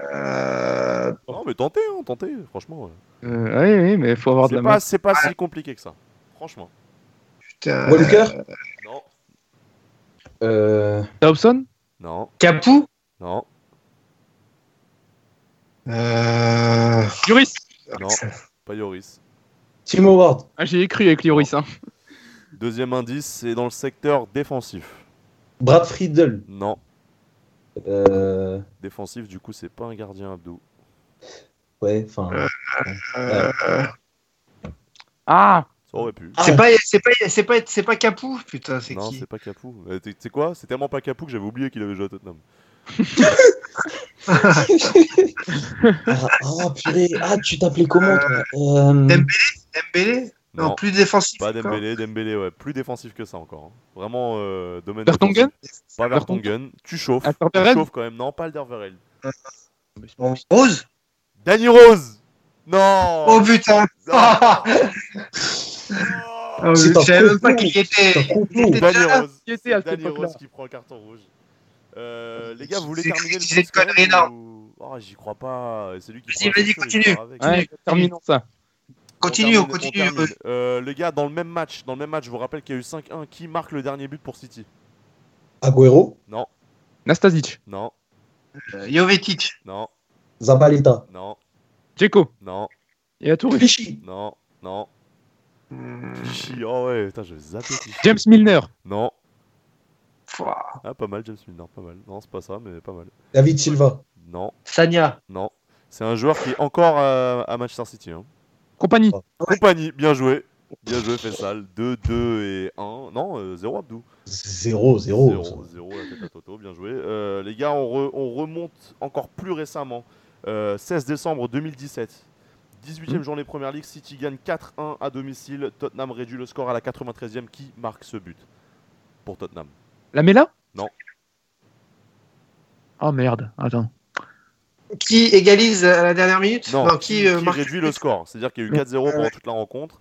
Euh, non, mais tentez, hein, tentez, franchement. ouais. euh, Oui, oui, mais il faut avoir de C'est la pas, main. c'est pas si compliqué que ça. Franchement. putain. Walker Non, euh, Dobson. non, Capou non, euh... Lloris. non, pas Yoris. Tim Howard Ah, J'ai écrit avec Lloris. Hein. Deuxième indice, c'est dans le secteur défensif. Brad Friedel Non, Euh, Défensif, du coup, c'est pas un gardien, Abdou. ouais, enfin. Euh, Ah Ça aurait pu. C'est pas, c'est pas, c'est pas, c'est pas Capou, putain, c'est non, qui c'est pas Capou. Euh, Tu sais quoi? C'est tellement pas Capou que j'avais oublié qu'il avait joué à Tottenham. Ah, ah, purée, ah, tu t'appelais comment toi? Euh, Dembélé Dembélé? Non, Non, plus défensif. pas. Dembélé. Dembélé, ouais, plus défensif que ça encore. hein. Vraiment, euh, domaine. Vertonghen. Pas Vertonghen. Tu chauffes. Tu chauffes quand même. Non, pas Alderweireld. Bon, Rose Danny Rose Non Oh putain. Oh, C'est Je un savais même pas y était. Danny. Rose. Qui était à Danny Rose qui prend le carton rouge. Euh, les gars, vous voulez terminer le énorme. ou- Oh, j'y crois pas. C'est lui qui Vas-y, vas-y, continue. terminons ça. Continue, on continue. Euh, les gars, dans le même match, dans le même match, je vous rappelle qu'il y a eu 5-1. Qui marque le dernier but pour City? Agüero, Non, Nastasic, non, Euh, Jovetic. non, Zabaleta, non, Dzeko? Non, et à Touré. Clichy, non, non. Clichy, oh ouais, putain, je zappé Clichy. James Milner. Non, pouah. ah, pas mal, James Milner, pas mal. Non, c'est pas ça, mais pas mal. David Silva, Non, Sagna. non. C'est un joueur qui est encore à, à Manchester City. Hein. Compagnie. Compagnie, bien joué. Bien joué, Fessal. 2, 2 et 1. Non, euh, 0 Abdou. 0, 0. 0, 0 la tête à Toto, bien joué. Euh, les gars, on, re- on remonte encore plus récemment. Euh, 16 décembre 2017. 18e Mhm. journée Première Ligue, City gagne 4-1 à domicile. Tottenham réduit le score à la 93e. Qui marque ce but pour Tottenham? La Mela? Non. Oh merde, attends. Qui égalise à la dernière minute Non, qui, euh, qui marque réduit le score. C'est-à-dire qu'il y a eu 4-0 pendant toute la rencontre.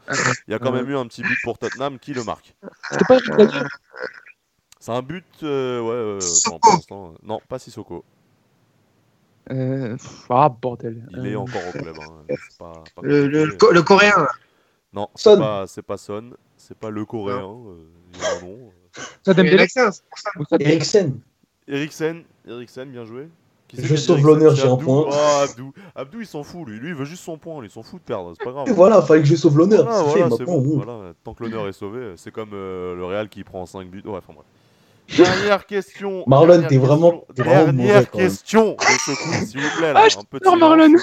Il y a quand même eu un petit but pour Tottenham. Qui le marque C'était pas C'est un but. euh, ouais, euh, Sissoko. bon, euh, non, pas Sissoko. euh... Ah bordel. Il est Euh, encore au club. hein. C'est pas- pas le, coréen. Non, c'est Son. pas, c'est pas Son, c'est pas le coréen. euh, il y a un nom. Ça Eriksen, Eriksen, bien joué. Je sauve l'honneur, j'ai un Abdou. point. Oh, Abdou. Abdou, il s'en fout, lui. Lui, il veut juste son point. lui. Il s'en fout de perdre, c'est pas grave. Et voilà, fallait que je sauve l'honneur. Voilà, bon. Voilà, tant que l'honneur est sauvé, c'est comme euh, le Real qui prend 5 buts. Ouais, enfin bref. Dernière question. Marlon, t'es vraiment- Dernière mauvais, question de ce coup, s'il vous plaît. Là, Ah, je un peu de t'adore, silence. Marlon.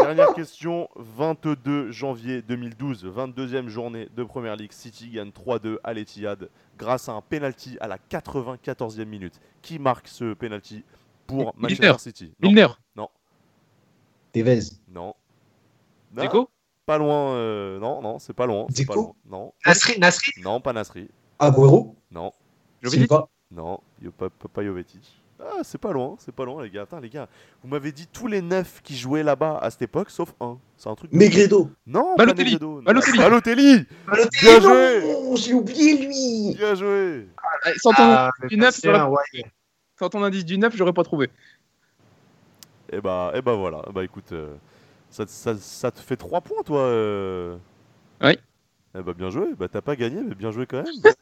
Dernière question, 22 janvier 2012, 22e journée de Première Ligue. City gagne 3-2 à l'Etihad grâce à un penalty à la 94e minute. Qui marque ce penalty pour Milner. Manchester City Non, Milner. Tevez, non. Non, Dzeko Pas loin. euh, non, non, c'est pas loin. C'est pas Dzeko loin. Non, Nasri, Nasri non, pas Nasri. Agüero, Non, Jovetic Silva, non, yo- pas, pas, pas Jovetic. Ah, c'est pas loin, c'est pas loin, les gars. Attends, les gars, vous m'avez dit tous les neufs qui jouaient là-bas à cette époque, sauf un. C'est un truc. de- Negredo. Non, Balotelli. pas Negredo. non. Balotelli. Balotelli. Balotelli, Bien Mais joué. non, j'ai oublié lui. Bien joué. Eh, Sans ton, Ah, du neuf, ouais. Sans ton indice du 9, j'aurais pas trouvé. Et bah, et bah voilà. Bah écoute, euh, ça, ça, ça te fait 3 points, toi. euh. Oui. Eh bah bien joué. Bah t'as pas gagné, mais bien joué quand même.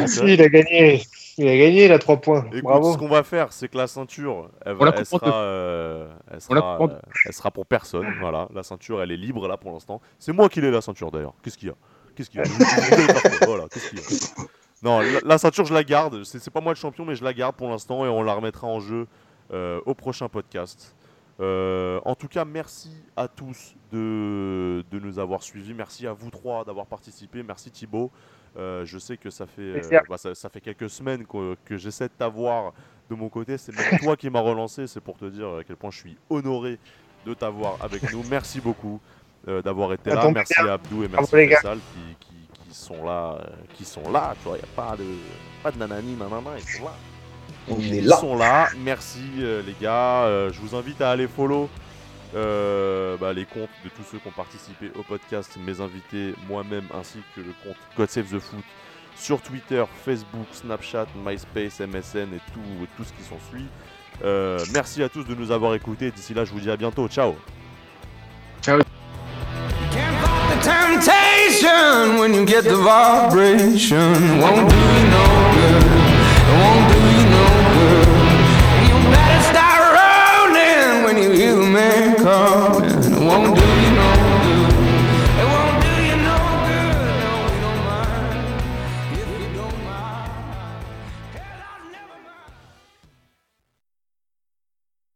Ah, si, il a gagné. Il a gagné, il a 3 points. Écoute, Bravo. ce qu'on va faire, c'est que la ceinture, elle, la va- sera, euh, elle la euh, elle pour personne. Voilà, la ceinture, elle est libre là pour l'instant. C'est moi qui l'ai la ceinture d'ailleurs. Qu'est-ce qu'il y a? Qu'il y Voilà, qu'est-ce qu'il y a? Non, la, la ceinture, je la garde. C'est pas moi le champion, mais je la garde pour l'instant et on la remettra en jeu euh, au prochain podcast. Euh, en tout cas, merci à tous de, de nous avoir suivis. Merci à vous trois d'avoir participé. Merci Thibaut. Euh, je sais que ça fait, bah, ça, ça fait quelques semaines que, que j'essaie de t'avoir de mon côté. C'est même toi qui m'as relancé. C'est pour te dire à quel point je suis honoré de t'avoir avec nous. Merci beaucoup d'avoir été là. Merci à Abdou et merci gars. Faisal qui, qui, qui sont là. euh, qui sont là. Tu vois, il n'y a pas de, pas de nanani, nanana. Ils sont là. On est Ils là. sont là. Merci euh, les gars. Euh, je vous invite à aller follow euh, bah, les comptes de tous ceux qui ont participé au podcast, mes invités, moi-même, ainsi que le compte God Save the Foot sur Twitter, Facebook, Snapchat, MySpace, MSN et tout, tout ce qui s'ensuit. Euh, merci à tous de nous avoir écoutés. D'ici là, je vous dis à bientôt. Ciao. The temptation when you get the vibration. Won't do you no good. Won't do you no good. You better start running when you hear the man calling. Won't do